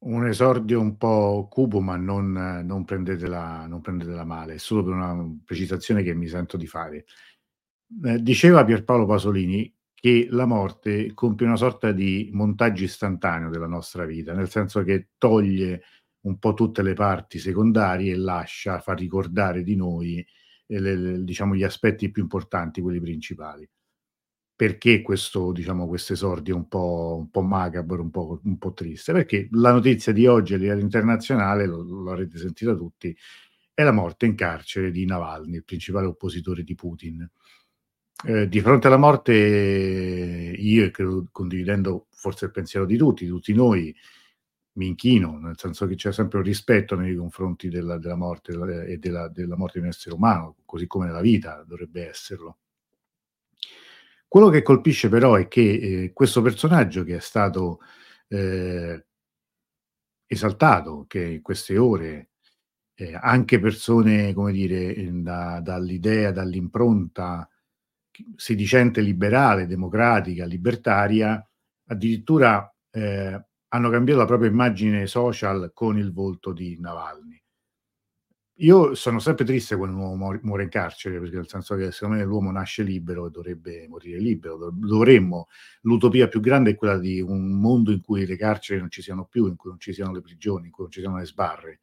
Un esordio un po' cubo, ma non, non, prendetela, non prendetela male, solo per una precisazione che mi sento di fare. Eh, diceva Pierpaolo Pasolini che la morte compie una sorta di montaggio istantaneo della nostra vita, nel senso che toglie un po' tutte le parti secondarie e lascia, fa ricordare di noi eh, le, le, diciamo, gli aspetti più importanti, quelli principali. Perché questo, diciamo, questo esordio un po', un po' macabro, un po', un po', triste? Perché la notizia di oggi a livello internazionale, lo, lo avrete sentito tutti, è la morte in carcere di Navalny, il principale oppositore di Putin. Eh, di fronte alla morte, io, e credo condividendo forse il pensiero di tutti, di tutti noi, mi inchino, nel senso che c'è sempre un rispetto nei confronti della, della morte e della, della, morte di un essere umano, così come nella vita dovrebbe esserlo. Quello che colpisce però è che eh, questo personaggio che è stato eh, esaltato, che in queste ore eh, anche persone, come dire, da, dall'idea, dall'impronta sedicente liberale, democratica, libertaria, addirittura eh, hanno cambiato la propria immagine social con il volto di Navalny. Io sono sempre triste quando un uomo muore in carcere, perché nel senso che secondo me l'uomo nasce libero e dovrebbe morire libero. Dovremmo, l'utopia più grande è quella di un mondo in cui le carceri non ci siano più, in cui non ci siano le prigioni, in cui non ci siano le sbarre.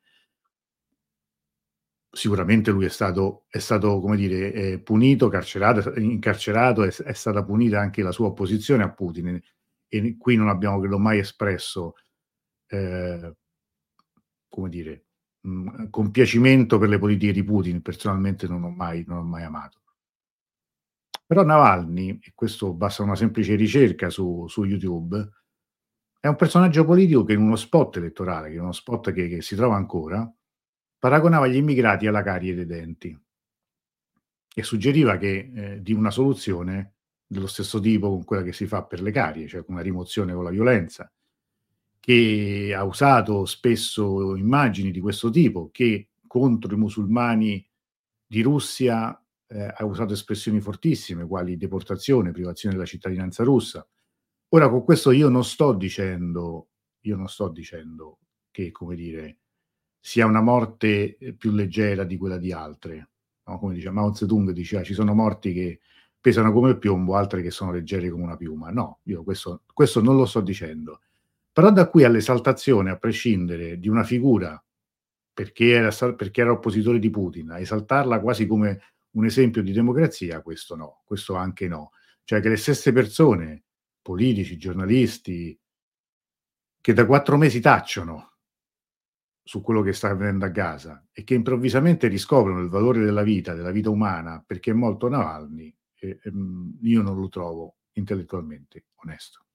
Sicuramente lui è stato, è stato come dire, punito, carcerato, incarcerato, è, è stata punita anche la sua opposizione a Putin e qui non abbiamo credo mai espresso, eh, come dire, compiacimento per le politiche di Putin, personalmente non ho mai, non ho mai amato. Però Navalny, e questo basta una semplice ricerca su, su, YouTube, è un personaggio politico che in uno spot elettorale, che è uno spot che, che si trova ancora, paragonava gli immigrati alla carie dei denti e suggeriva che eh, di una soluzione dello stesso tipo con quella che si fa per le carie, cioè con una rimozione con la violenza, che ha usato spesso immagini di questo tipo, che contro i musulmani di Russia eh, ha usato espressioni fortissime, quali deportazione, privazione della cittadinanza russa. Ora, con questo io non sto dicendo, io non sto dicendo che, come dire, sia una morte più leggera di quella di altre. No? Come dice Mao Zedong, diceva, ci sono morti che pesano come il piombo, altre che sono leggere come una piuma. No, io questo, questo non lo sto dicendo. Però da qui all'esaltazione, a prescindere di una figura, perché era, perché era oppositore di Putin, a esaltarla quasi come un esempio di democrazia, questo no, questo anche no. Cioè che le stesse persone, politici, giornalisti, che da quattro mesi tacciono su quello che sta avvenendo a Gaza e che improvvisamente riscoprono il valore della vita, della vita umana, perché è molto Navalny, e, e, ehm, io non lo trovo intellettualmente onesto.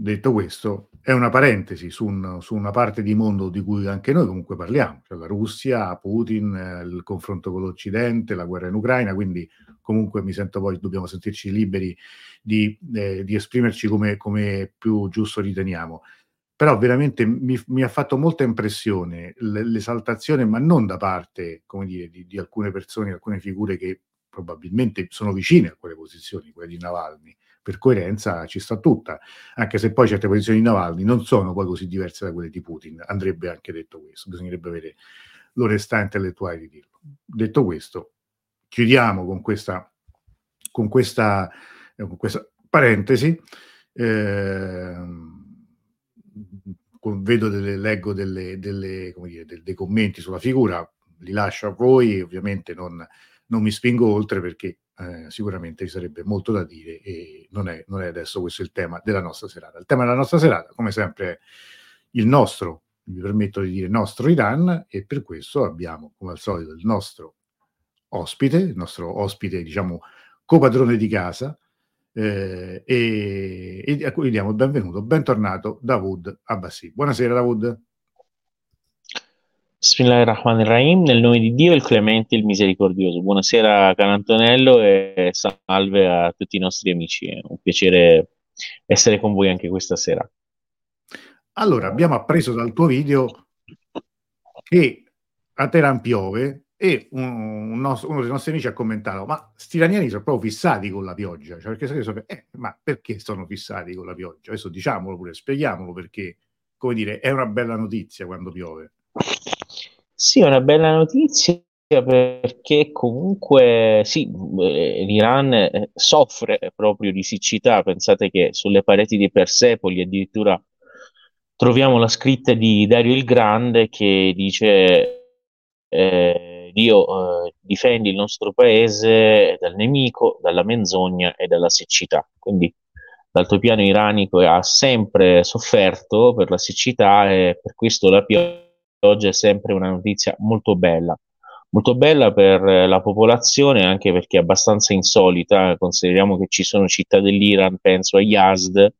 Detto questo, è una parentesi su, un, su, una parte di mondo di cui anche noi comunque parliamo, cioè la Russia, Putin, il confronto con l'Occidente, la guerra in Ucraina, quindi comunque mi sento poi, dobbiamo sentirci liberi di, eh, di esprimerci come, come, più giusto riteniamo. Però veramente mi, mi ha fatto molta impressione l'esaltazione, ma non da parte, dire, di, di alcune persone, alcune figure che probabilmente sono vicine a quelle posizioni, quelle di Navalny. Per coerenza ci sta tutta, anche se poi certe posizioni di Navalny non sono poi così diverse da quelle di Putin. Andrebbe anche detto questo, bisognerebbe avere l'onestà intellettuale di dirlo. Detto questo, chiudiamo con questa, con questa, eh, con questa parentesi. Eh, vedo delle, leggo delle, delle, dire, dei, dei commenti sulla figura, li lascio a voi, ovviamente non, non mi spingo oltre perché eh, sicuramente ci sarebbe molto da dire e non è, non è, adesso questo il tema della nostra serata. Il tema della nostra serata, come sempre, è il nostro, mi permetto di dire nostro Iran e per questo abbiamo, come al solito, il nostro ospite, il nostro ospite, diciamo, copadrone di casa, eh, e, e, a cui diamo il benvenuto, bentornato Davud Abbassi. Buonasera Davud. Bismillahirrahmanirrahim, nel nome di Dio il clemente il misericordioso. Buonasera caro Antonello e salve a tutti i nostri amici. È un piacere essere con voi anche questa sera. Allora, abbiamo appreso dal tuo video che a Teheran piove e un, un nostro, uno dei nostri amici ha commentato: Ma sti iraniani sono proprio fissati con la pioggia. Cioè, perché eh, ma perché sono fissati con la pioggia? Adesso diciamolo pure, spieghiamolo perché, come dire, è una bella notizia quando piove. Sì, è una bella notizia perché comunque sì, eh, l'Iran eh, soffre proprio di siccità. Pensate che sulle pareti di Persepoli addirittura troviamo la scritta di Dario il Grande che dice eh, Dio eh, difendi il nostro paese dal nemico, dalla menzogna e dalla siccità. Quindi l'altopiano iranico ha sempre sofferto per la siccità e per questo la pioggia è sempre una notizia molto bella. Molto bella per la popolazione anche perché è abbastanza insolita, consideriamo che ci sono città dell'Iran, penso a Yazd,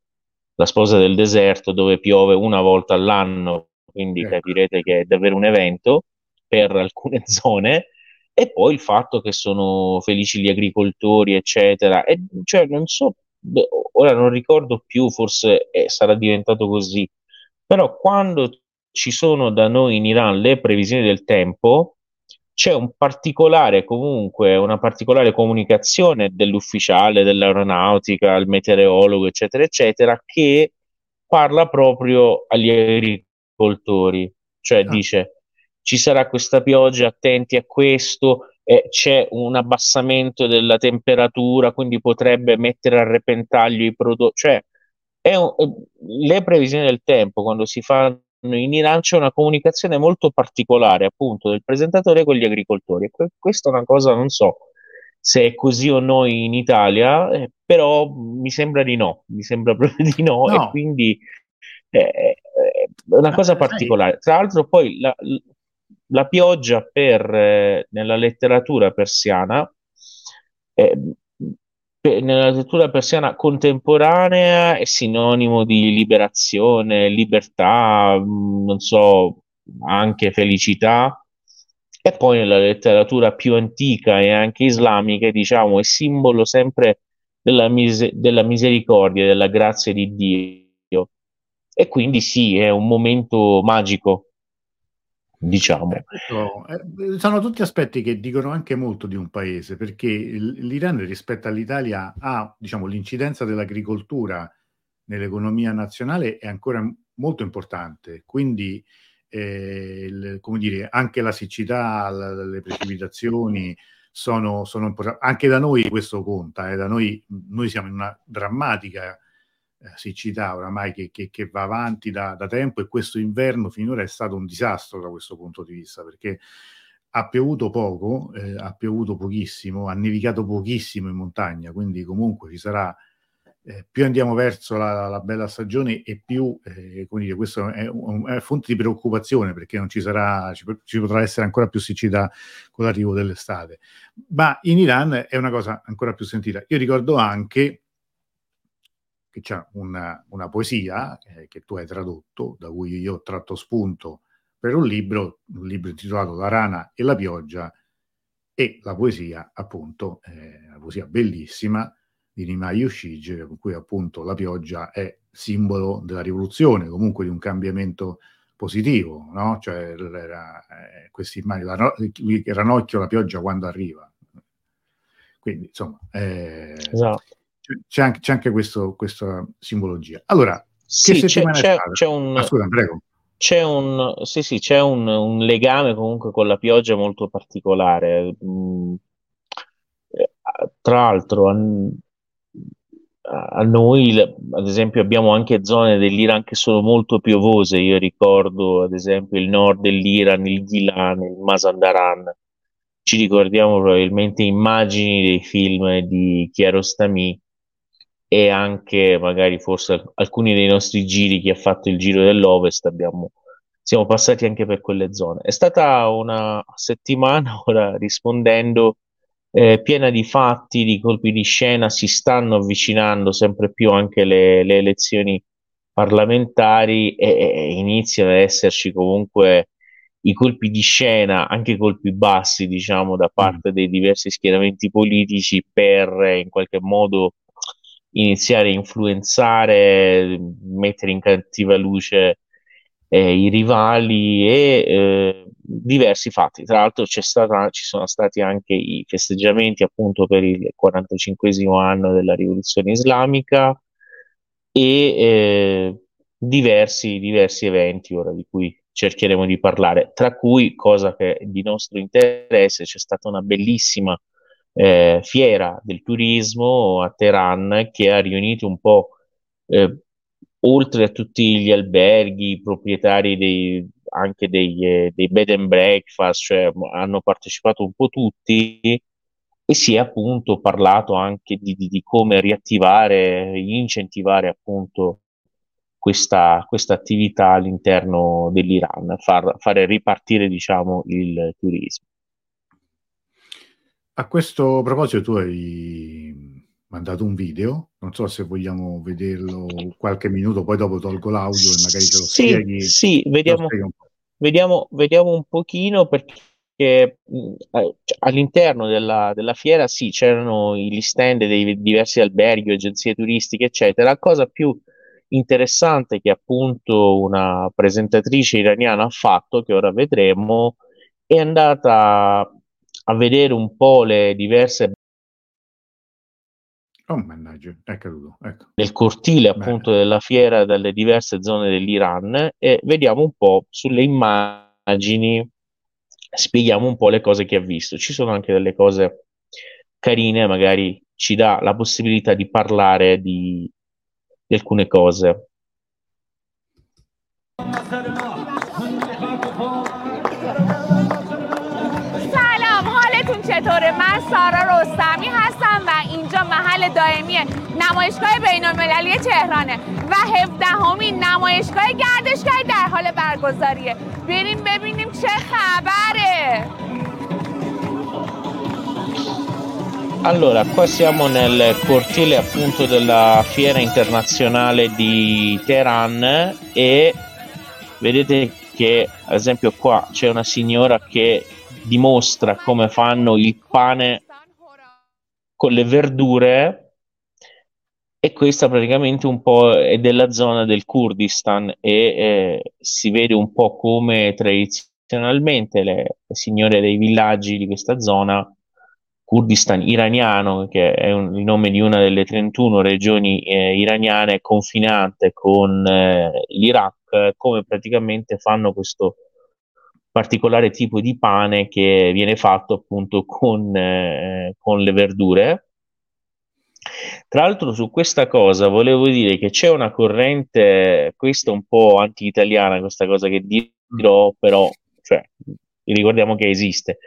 la sposa del deserto, dove piove una volta all'anno, quindi ecco. capirete che è davvero un evento per alcune zone, e poi il fatto che sono felici gli agricoltori, eccetera. E, cioè, non so, ora non ricordo più, forse eh, sarà diventato così, però quando ci sono da noi in Iran le previsioni del tempo, c'è un particolare comunque, una particolare comunicazione dell'ufficiale dell'aeronautica, il meteorologo, eccetera, eccetera, che parla proprio agli agricoltori, cioè ah. dice ci sarà questa pioggia, attenti a questo, eh, c'è un abbassamento della temperatura, quindi potrebbe mettere a repentaglio i prodotti, cioè un, le previsioni del tempo quando si fanno in Iran c'è una comunicazione molto particolare appunto del presentatore con gli agricoltori. E questa è una cosa non so se è così o no in Italia eh, però mi sembra di no mi sembra proprio di no, no. e quindi eh, è una cosa particolare. Tra l'altro poi la, la pioggia per, eh, nella letteratura persiana, eh, nella letteratura persiana contemporanea è sinonimo di liberazione, libertà, mm, non so, anche felicità. E poi nella letteratura più antica e anche islamica, diciamo, è simbolo sempre della, mise- della misericordia, della grazia di Dio. E quindi sì, è un momento magico diciamo. Eh, sono tutti aspetti che dicono anche molto di un paese, perché l'Iran rispetto all'Italia ha, diciamo, l'incidenza dell'agricoltura nell'economia nazionale è ancora molto importante, quindi eh, il, come dire, anche la siccità, la, le precipitazioni sono, sono importanti. Anche da noi questo conta, eh, da noi, noi siamo in una drammatica eh, siccità oramai che, che, che, va avanti da, da, tempo e questo inverno finora è stato un disastro da questo punto di vista perché ha piovuto poco, eh, ha piovuto pochissimo, ha nevicato pochissimo in montagna, quindi comunque ci sarà eh, più andiamo verso la, la, bella stagione e più, eh, come dire, questo è, un, è, fonte di preoccupazione perché non ci sarà, ci, ci, potrà essere ancora più siccità con l'arrivo dell'estate. Ma in Iran è una cosa ancora più sentita. Io ricordo anche che c'è una, una poesia eh, che tu hai tradotto, da cui io ho tratto spunto per un libro, un libro intitolato La rana e la pioggia, e la poesia, appunto, eh, una poesia bellissima di Nima Yushij, con cui appunto la pioggia è simbolo della rivoluzione, comunque di un cambiamento positivo, no? Cioè, era, eh, questi immagini, la, ranocchio la pioggia quando arriva. Quindi, insomma, eh, esatto c'è anche, c'è anche questo, questa simbologia. Allora, sì, c'è, c'è, c'è, un... Ah, scusa, prego. C'è un, sì, sì, c'è un, un, legame comunque con la pioggia molto particolare. Mm, eh, tra l'altro, a, a, noi, ad esempio, abbiamo anche zone dell'Iran che sono molto piovose. Io ricordo, ad esempio, il nord dell'Iran, il Gilan, il Mazandaran. Ci ricordiamo probabilmente immagini dei film di Kiarostami e anche magari forse alcuni dei nostri giri, chi ha fatto il giro dell'Ovest, abbiamo, siamo passati anche per quelle zone. È stata una settimana, ora rispondendo, eh, piena di fatti, di colpi di scena, si stanno avvicinando sempre più anche le, le elezioni parlamentari e, e iniziano ad esserci comunque i colpi di scena, anche colpi bassi, diciamo, da parte mm. dei diversi schieramenti politici per in qualche modo iniziare a influenzare, mettere in cattiva luce eh, i rivali e eh, diversi fatti. Tra l'altro stata, ci sono stati anche i festeggiamenti appunto per il 45 anno della rivoluzione islamica e eh, diversi, diversi eventi ora di cui cercheremo di parlare, tra cui, cosa che è di nostro interesse, c'è stata una bellissima eh, fiera del turismo a Teheran che ha riunito un po' eh, oltre a tutti gli alberghi, proprietari dei, anche dei, eh, dei bed and breakfast, cioè hanno partecipato un po' tutti e si è appunto parlato anche di, di, di come riattivare, incentivare appunto questa, questa attività all'interno dell'Iran, far, fare ripartire diciamo il turismo. A questo proposito tu hai mandato un video, non so se vogliamo vederlo qualche minuto, poi dopo tolgo l'audio e magari ce lo sì, spieghi. Sì, vediamo, un vediamo, vediamo un pochino perché eh, all'interno della, della, fiera sì, c'erano gli stand dei diversi alberghi, agenzie turistiche, eccetera. La cosa più interessante che appunto una presentatrice iraniana ha fatto, che ora vedremo, è andata a vedere un po' le diverse Oh, mannaggia, è caduto. Ecco. Nel cortile appunto Bene. della fiera dalle diverse zone dell'Iran e vediamo un po' sulle immagini, spieghiamo un po' le cose che ha visto. Ci sono anche delle cose carine, magari ci dà la possibilità di parlare di, di alcune cose. چطوره من سارا رستمی هستم و اینجا محل دائمی نمایشگاه بین المللی تهرانه و 17 همین نمایشگاه گردشگاهی در حال برگزاریه. بریم ببینیم چه خبره. Allora, qua siamo nel cortile appunto della fiera internazionale di Teheran e vedete che ad esempio qua c'è una signora che dimostra come fanno il pane con le verdure e questa praticamente un po' è della zona del Kurdistan e eh, si vede un po' come tradizionalmente le, le signore dei villaggi di questa zona Kurdistan iraniano, che è un, il nome di una delle 31 regioni eh, iraniane confinante con eh, l'Iraq, come praticamente fanno questo particolare tipo di pane che viene fatto appunto con, eh, con le verdure. Tra l'altro su questa cosa volevo dire che c'è una corrente, questa un po' anti-italiana, questa cosa che dirò, però cioè, ricordiamo che esiste.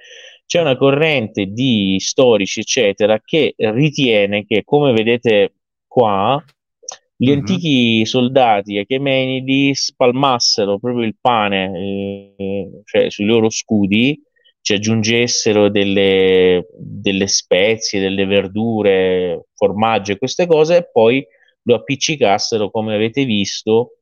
C'è una corrente di storici, eccetera, che ritiene che, come vedete qua, gli mm-hmm. antichi soldati achemenidi spalmassero proprio il pane eh, cioè sui loro scudi, ci aggiungessero delle, delle spezie, delle verdure, formaggio e queste cose, e poi lo appiccicassero, come avete visto,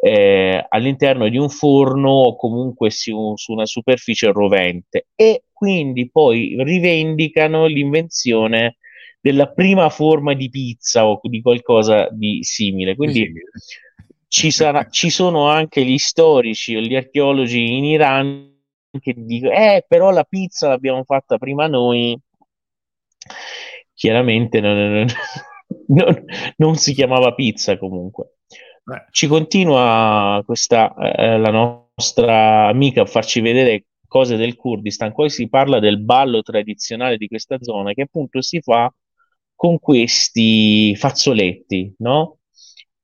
eh, all'interno di un forno o comunque su, su, una superficie rovente e quindi poi rivendicano l'invenzione della prima forma di pizza o di qualcosa di simile. Quindi ci, sarà, ci sono anche gli storici o gli archeologi in Iran che dicono, eh, però la pizza l'abbiamo fatta prima noi. Chiaramente non, non, non si chiamava pizza comunque. Beh. Ci continua questa, eh, la nostra amica a farci vedere cose del Kurdistan. Poi si parla del ballo tradizionale di questa zona che appunto si fa con questi fazzoletti, no?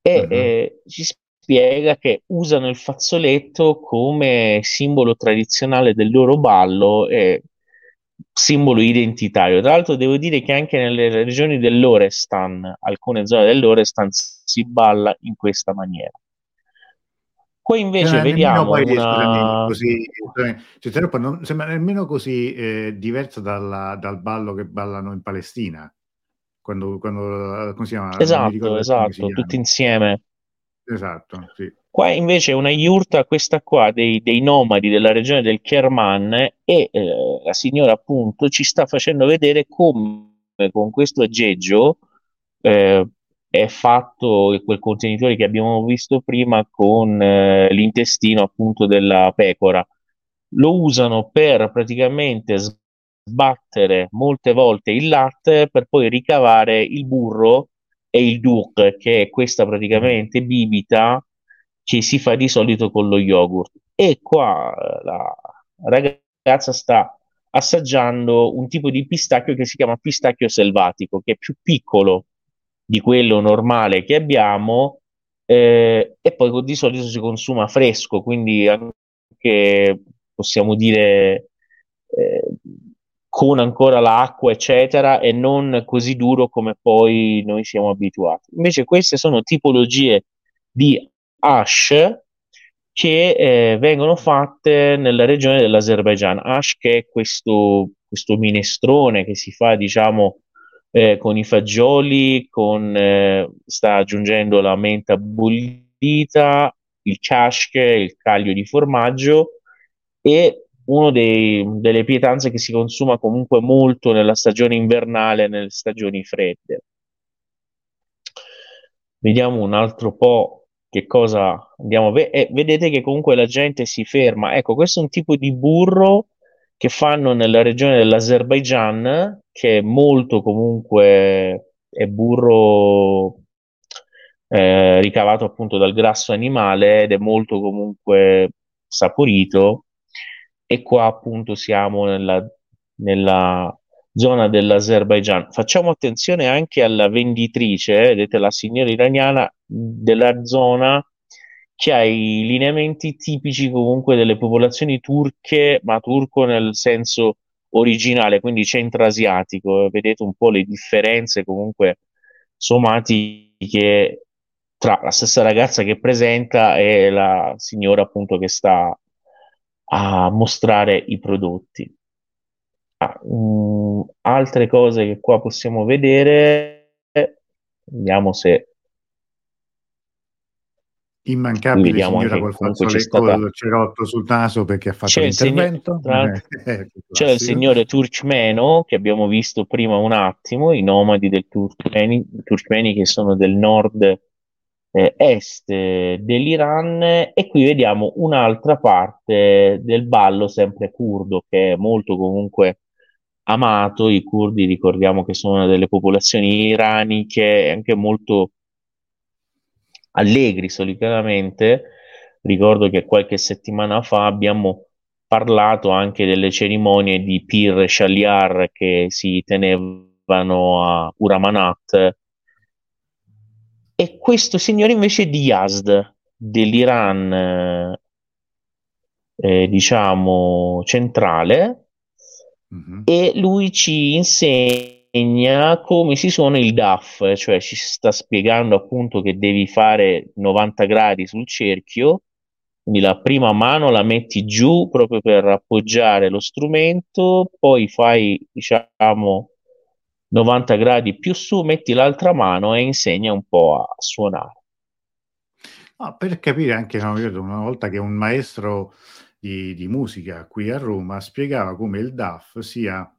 E uh-huh. eh, ci spiega che usano il fazzoletto come simbolo tradizionale del loro ballo e simbolo identitario. Tra l'altro devo dire che anche nelle regioni dell'Orestan, alcune zone dell'Orestan, si balla in questa maniera. Qui invece cioè, vediamo poi, una... così, cioè, non sembra nemmeno così eh, diverso dalla, dal ballo che ballano in Palestina quando, quando come si chiama? Esatto, esatto, tutti insieme. Esatto, sì. Qua invece è una yurta, questa qua, dei, dei nomadi della regione del Kerman e eh, la signora appunto ci sta facendo vedere come con questo aggeggio eh, è fatto quel contenitore che abbiamo visto prima con eh, l'intestino appunto della pecora lo usano per praticamente sbattere molte volte il latte per poi ricavare il burro e il duc, che è questa praticamente bibita che si fa di solito con lo yogurt. E qua eh, la ragazza sta assaggiando un tipo di pistacchio che si chiama pistacchio selvatico, che è più piccolo di quello normale che abbiamo eh, e poi di solito si consuma fresco, quindi anche possiamo dire eh, con ancora l'acqua, eccetera, e non così duro come poi noi siamo abituati. Invece queste sono tipologie di ash che eh, vengono fatte nella regione dell'Azerbaijan. Ash che è questo, questo minestrone che si fa, diciamo, eh, con i fagioli, con, eh, sta aggiungendo la menta bollita, il kashk, il caglio di formaggio e una delle pietanze che si consuma comunque molto nella stagione invernale e nelle stagioni fredde. Vediamo un altro po' che cosa andiamo a vedere. vedete che comunque la gente si ferma. Ecco, questo è un tipo di burro che fanno nella regione dell'Azerbaijan, che è molto comunque è burro eh, ricavato appunto dal grasso animale ed è molto comunque saporito e qua appunto siamo nella, nella zona dell'Azerbaijan. Facciamo attenzione anche alla venditrice, eh, vedete la signora iraniana della zona che ha i lineamenti tipici comunque delle popolazioni turche, ma turco nel senso originale, quindi centro-asiatico. Vedete un po' le differenze comunque somatiche tra la stessa ragazza che presenta e la signora appunto che sta a mostrare i prodotti. Ah, um, altre cose che qua possiamo vedere, vediamo se immancabile Vediamo signora col fazzoletto stata... col cerotto sul naso perché ha fatto c'è l'intervento. Il signor... c'è il signore Turkmeno che abbiamo visto prima un attimo, i nomadi del Turkmeni, Turkmeni che sono del nord eh, est dell'Iran e qui vediamo un'altra parte del ballo sempre curdo che è molto comunque amato, i curdi ricordiamo che sono una delle popolazioni iraniche anche molto allegri solitamente, ricordo che qualche settimana fa abbiamo parlato anche delle cerimonie di Pir Shaliar che si tenevano a Uramanat e questo signore invece è di Yazd, dell'Iran, eh, eh, diciamo, centrale, mm-hmm. e lui ci insegna come si suona il DAF, cioè ci sta spiegando appunto che devi fare 90 gradi sul cerchio, quindi la prima mano la metti giù proprio per appoggiare lo strumento, poi fai, diciamo, 90 gradi più su, metti l'altra mano e insegna un po' a suonare. Ah, per capire anche, una volta che un maestro di, di, musica qui a Roma spiegava come il DAF sia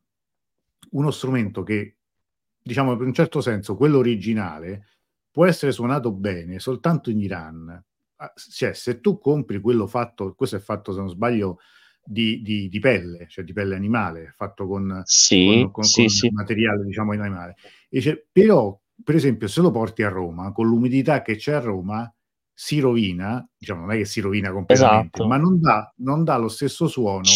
uno strumento che, diciamo, in un certo senso, quello originale, può essere suonato bene soltanto in Iran. Ah, cioè, se tu compri quello fatto, questo è fatto, se non sbaglio, di, di, di, pelle, cioè di pelle animale, fatto con, sì, con, con, sì, con sì. materiale diciamo animale. Dice, però, per esempio, se lo porti a Roma, con l'umidità che c'è a Roma, si rovina, diciamo, non è che si rovina completamente, esatto. ma non dà, non dà, lo stesso suono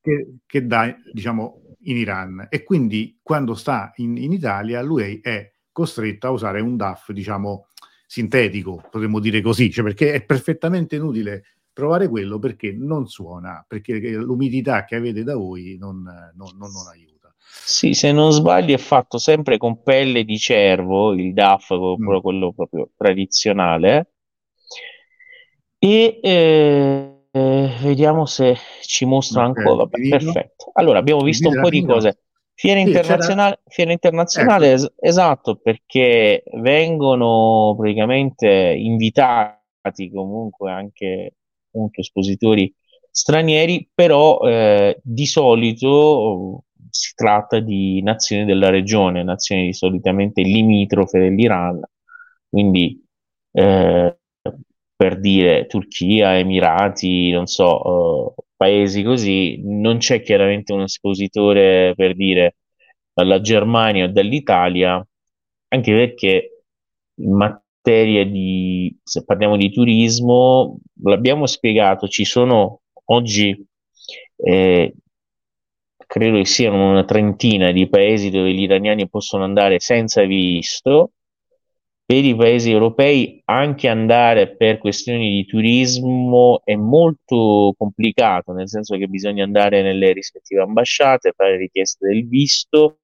che, che, dà, diciamo, in Iran. E quindi quando sta in, in Italia, lui è costretto a usare un DAF, diciamo, sintetico, potremmo dire così, cioè perché è perfettamente inutile provare quello perché non suona, perché l'umidità che avete da voi non, non, non, non aiuta. Sì, se non sbaglio è fatto sempre con pelle di cervo, il DAF, mm. quello proprio tradizionale. E eh, eh, vediamo se ci mostra okay, ancora. Vabbè, perfetto. Allora, abbiamo visto un po' di cose. Fiera sì, internazionale, fiera internazionale ecco. es- esatto, perché vengono praticamente invitati comunque anche appunto espositori stranieri, però eh, di solito si tratta di nazioni della regione, nazioni solitamente limitrofe dell'Iran, quindi eh, per dire Turchia, Emirati, non so, eh, paesi così, non c'è chiaramente un espositore per dire dalla Germania o dall'Italia, anche perché in materia di, se parliamo di turismo, l'abbiamo spiegato, ci sono oggi, eh, credo che siano una trentina di paesi dove gli iraniani possono andare senza visto, per i paesi europei anche andare per questioni di turismo è molto complicato, nel senso che bisogna andare nelle rispettive ambasciate, fare richieste del visto,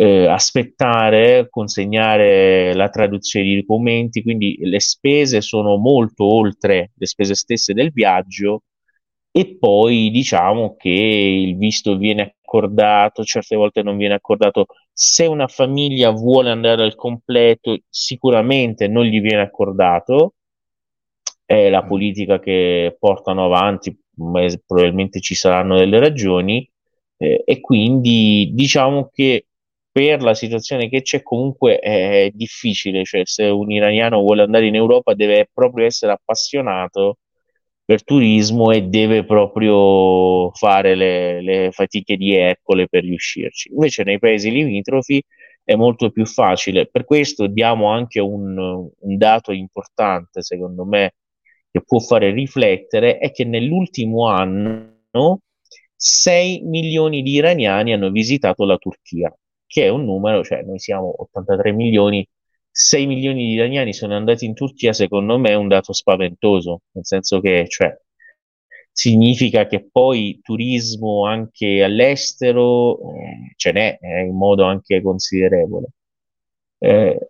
eh, aspettare, consegnare la traduzione di documenti, quindi le spese sono molto oltre le spese stesse del viaggio e poi diciamo che il visto viene accordato, certe volte non viene accordato. Se una famiglia vuole andare al completo, sicuramente non gli viene accordato. È la politica che portano avanti, ma probabilmente ci saranno delle ragioni. Eh, e quindi diciamo che per la situazione che c'è comunque è difficile, cioè se un iraniano vuole andare in Europa deve proprio essere appassionato per turismo e deve proprio fare le, le fatiche di Ercole per riuscirci. Invece nei paesi limitrofi è molto più facile. Per questo diamo anche un, un dato importante, secondo me, che può fare riflettere, è che nell'ultimo anno 6 milioni di iraniani hanno visitato la Turchia, che è un numero, cioè noi siamo 83 milioni, 6 milioni di iraniani sono andati in Turchia, secondo me è un dato spaventoso, nel senso che cioè, significa che poi turismo anche all'estero eh, ce n'è eh, in modo anche considerevole. Eh,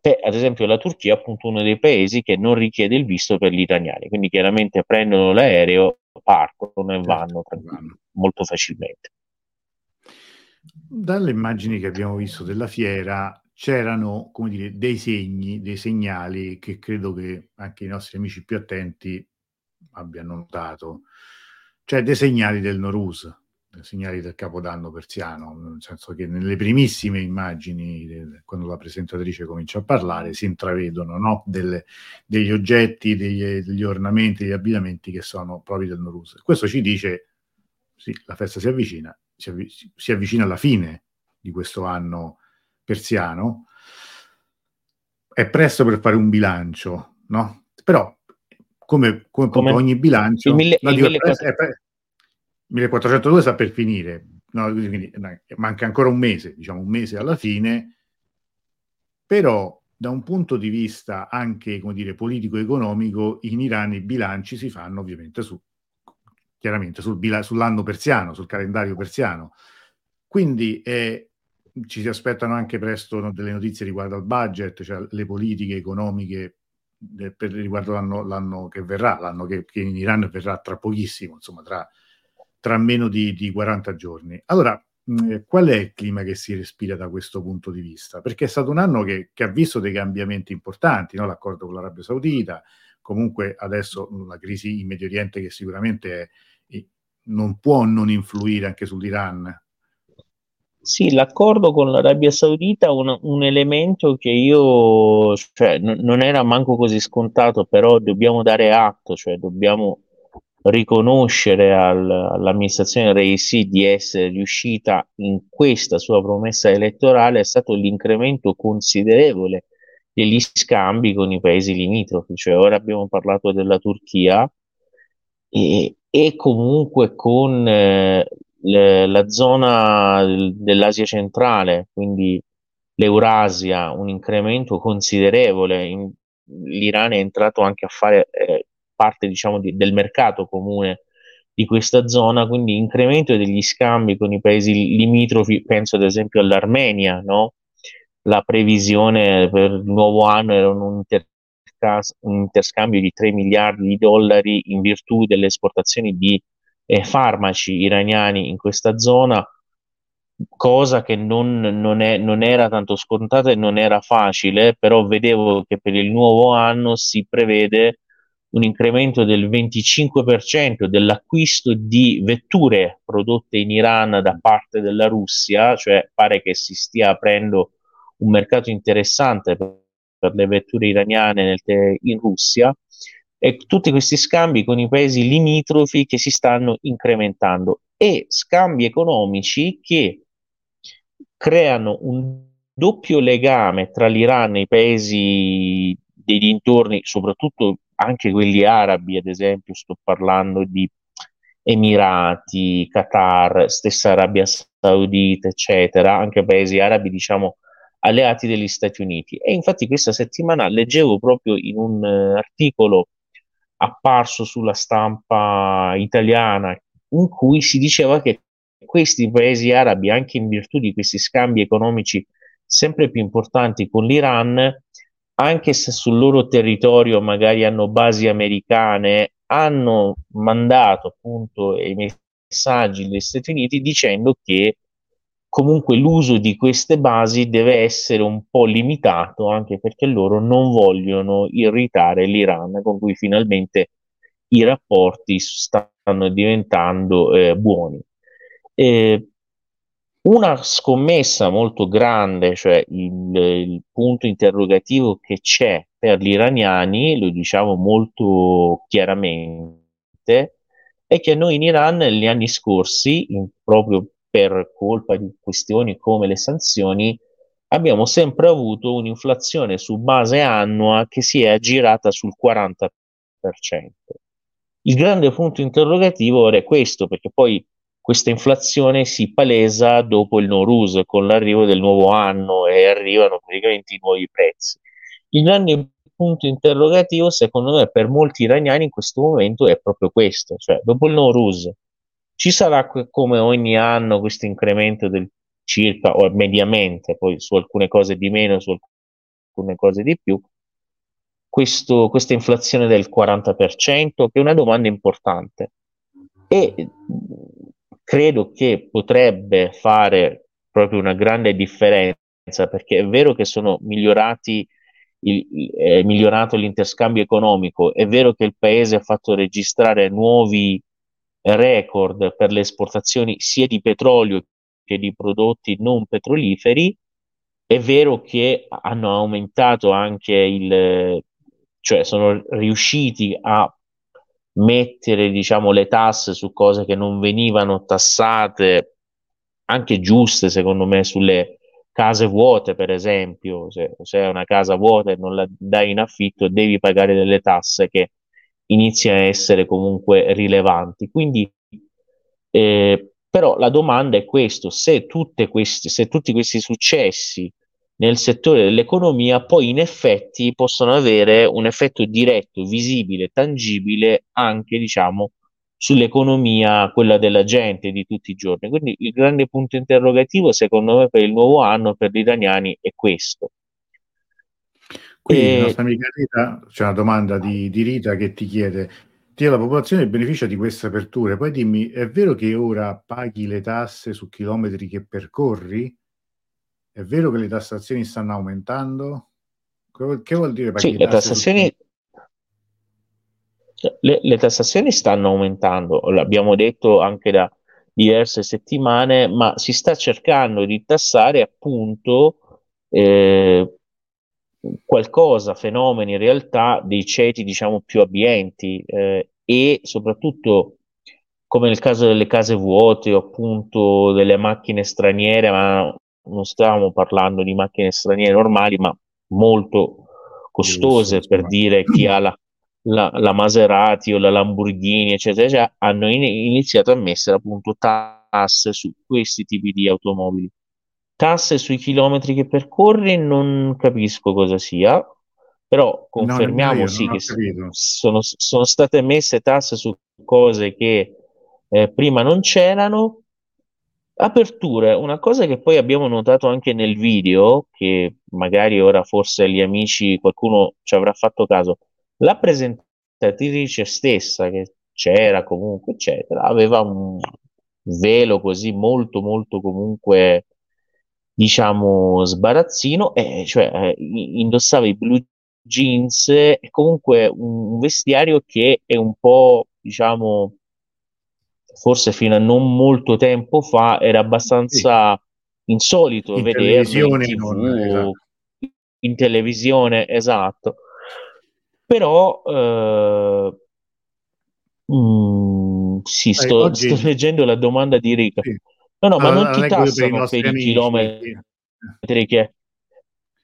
per, ad esempio la Turchia è appunto uno dei paesi che non richiede il visto per gli italiani, quindi chiaramente prendono l'aereo, partono e certo, vanno. molto facilmente. Dalle immagini che abbiamo visto della fiera c'erano, come dire, dei segni, dei segnali che credo che anche i nostri amici più attenti abbiano notato. Cioè dei segnali del Norus, dei segnali del Capodanno persiano, nel senso che nelle primissime immagini, quando la presentatrice comincia a parlare, si intravedono no? Delle, degli oggetti, degli, degli ornamenti, degli abbigliamenti che sono propri del Norus. Questo ci dice, sì, la festa si avvicina, si, avvi- si avvicina alla fine di questo anno persiano, è presto per fare un bilancio, no? Però, come, come, come ogni bilancio, mille, no, dico, 1400... 1402 sta per finire, no, quindi, manca ancora un mese, diciamo un mese alla fine, però da un punto di vista anche come dire, politico-economico, in Iran i bilanci si fanno ovviamente su, chiaramente sul, sull'anno persiano, sul calendario persiano. Quindi eh, ci si aspettano anche presto no, delle notizie riguardo al budget, cioè le politiche economiche de, per, riguardo l'anno, l'anno, che verrà, l'anno che, che, in Iran verrà tra pochissimo, insomma tra, tra meno di, di, 40 giorni. Allora, mh, eh, qual è il clima che si respira da questo punto di vista? Perché è stato un anno che, che ha visto dei cambiamenti importanti, no? l'accordo con l'Arabia Saudita, comunque adesso la crisi in Medio Oriente che sicuramente è, non può non influire anche sull'Iran, sì, l'accordo con l'Arabia Saudita è un, un elemento che io, cioè, n- non era manco così scontato, però dobbiamo dare atto, cioè dobbiamo riconoscere al, all'amministrazione Reisi di essere riuscita in questa sua promessa elettorale. È stato l'incremento considerevole degli scambi con i paesi limitrofi, cioè ora abbiamo parlato della Turchia e, e comunque con eh, le, la zona dell'Asia centrale, quindi l'Eurasia, un incremento considerevole. In, L'Iran è entrato anche a fare eh, parte diciamo, di, del mercato comune di questa zona, quindi incremento degli scambi con i paesi limitrofi, penso ad esempio all'Armenia, no? la previsione per il nuovo anno era un, intercas- un interscambio di 3 miliardi di dollari in virtù delle esportazioni di eh, farmaci iraniani in questa zona, cosa che non, non, è, non era tanto scontata e non era facile, però vedevo che per il nuovo anno si prevede un incremento del 25% dell'acquisto di vetture prodotte in Iran da parte della Russia, cioè pare che si stia aprendo un mercato interessante per le vetture iraniane nel, in Russia e tutti questi scambi con i paesi limitrofi che si stanno incrementando e scambi economici che creano un doppio legame tra l'Iran e i paesi dei dintorni, soprattutto anche quelli arabi, ad esempio, sto parlando di Emirati, Qatar, stessa Arabia Saudita, eccetera, anche paesi arabi, diciamo, alleati degli Stati Uniti. E infatti questa settimana leggevo proprio in un uh, articolo apparso sulla stampa italiana in cui si diceva che questi paesi arabi, anche in virtù di questi scambi economici sempre più importanti con l'Iran, anche se sul loro territorio magari hanno basi americane, hanno mandato appunto i messaggi degli Stati Uniti dicendo che comunque l'uso di queste basi deve essere un po' limitato anche perché loro non vogliono irritare l'Iran con cui finalmente i rapporti stanno diventando eh, buoni. Eh, una scommessa molto grande, cioè il, il, punto interrogativo che c'è per gli iraniani, lo diciamo molto chiaramente, è che noi in Iran negli anni scorsi, in, proprio per colpa di questioni come le sanzioni, abbiamo sempre avuto un'inflazione su base annua che si è aggirata sul 40%. Il grande punto interrogativo è questo, perché poi questa inflazione si palesa dopo il Nowruz, con l'arrivo del nuovo anno e arrivano praticamente i nuovi prezzi. Il grande punto interrogativo, secondo me, per molti iraniani in questo momento è proprio questo, cioè dopo il Nowruz ci sarà come ogni anno questo incremento del circa o mediamente, poi su alcune cose di meno, su alcune cose di più, questo, questa inflazione del 40%, che è una domanda importante. E credo che potrebbe fare proprio una grande differenza, perché è vero che sono migliorati il, è migliorato l'interscambio economico, è vero che il paese ha fatto registrare nuovi record per le esportazioni sia di petrolio che di prodotti non petroliferi. È vero che hanno aumentato anche il, cioè sono riusciti a mettere diciamo le tasse su cose che non venivano tassate anche giuste secondo me sulle case vuote per esempio se, se è una casa vuota e non la dai in affitto devi pagare delle tasse che iniziano a essere comunque rilevanti. Quindi, eh, però la domanda è questo, se, se tutti questi successi nel settore dell'economia poi in effetti possono avere un effetto diretto, visibile, tangibile anche, diciamo, sull'economia, quella della gente di tutti i giorni. Quindi il grande punto interrogativo, secondo me, per il nuovo anno, per gli italiani, è questo. Qui e... la nostra amica Rita, c'è una domanda di, di Rita che ti chiede, ti la popolazione beneficia di queste aperture, poi dimmi, è vero che ora paghi le tasse su chilometri che percorri? È vero che le tassazioni stanno aumentando? Che vuol dire paghi sì, le tassazioni... Su... Le, le, tassazioni stanno aumentando, l'abbiamo detto anche da diverse settimane, ma si sta cercando di tassare appunto eh, qualcosa, fenomeni in realtà dei ceti diciamo più abbienti eh, e soprattutto come nel caso delle case vuote o appunto delle macchine straniere, ma non stiamo parlando di macchine straniere normali, ma molto costose per dire chi ha la, la, la, Maserati o la Lamborghini, eccetera, eccetera, hanno in, iniziato a mettere appunto tasse su questi tipi di automobili. Tasse sui chilometri che percorri non capisco cosa sia, però confermiamo no, sì che sono, sono, state messe tasse su cose che eh, prima non c'erano. Aperture, una cosa che poi abbiamo notato anche nel video, che magari ora forse gli amici, qualcuno ci avrà fatto caso, la presentatrice stessa che c'era comunque, eccetera, aveva un velo così molto, molto comunque diciamo, sbarazzino, e cioè eh, indossava i blue jeans e comunque un, vestiario che è un po', diciamo, forse fino a non molto tempo fa era abbastanza sì. insolito in vederlo in, esatto. in televisione, esatto. Però eh, mh, mm, sì, sto, oggi... sto, leggendo la domanda di Rica. Sì. No, no, ma allora, non ti tassano per i, per i chilometri che...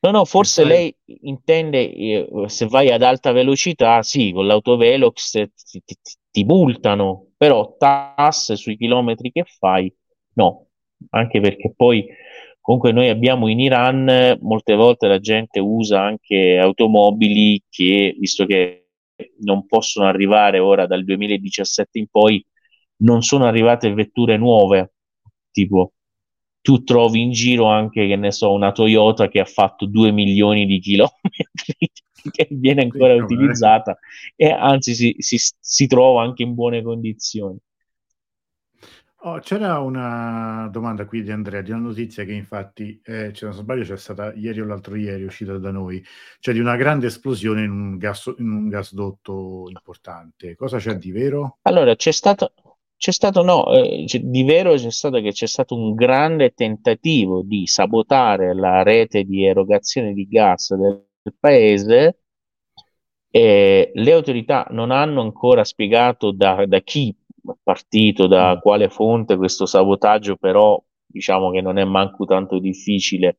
No, no, forse lei intende eh, se vai ad alta velocità, sì, con l'autovelox ti, ti, ti multano, però tasse sui chilometri che fai, no, anche perché poi comunque noi abbiamo in Iran molte volte la gente usa anche automobili che, visto che non possono arrivare ora dal 2017 in poi, non sono arrivate vetture nuove, tipo tu trovi in giro anche, che ne so, una Toyota che ha fatto 2 milioni di chilometri, che viene ancora sì, utilizzata e anzi si, si, si trova anche in buone condizioni. Oh, c'era una domanda qui di Andrea, di una notizia che infatti, eh, se non sbaglio, c'è stata ieri o l'altro ieri, uscita da noi, cioè di una grande esplosione in un, gas, in un gasdotto importante. Cosa c'è di vero? Allora, c'è stato, c'è stato, no, eh, di vero c'è stato che c'è stato un grande tentativo di sabotare la rete di erogazione di gas del, del paese. E le autorità non hanno ancora spiegato da, da chi è partito, da mm. quale fonte questo sabotaggio, però diciamo che non è manco tanto difficile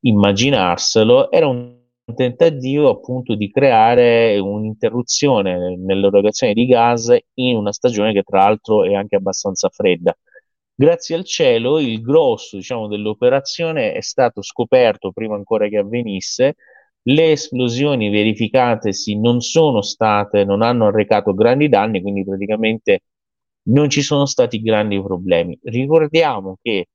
immaginarselo. Era un tentativo appunto di creare un'interruzione nell'erogazione di gas in una stagione che tra l'altro è anche abbastanza fredda. Grazie al cielo il grosso diciamo, dell'operazione è stato scoperto prima ancora che avvenisse, le esplosioni verificatesi non sono state, non hanno arrecato grandi danni, quindi praticamente non ci sono stati grandi problemi. Ricordiamo che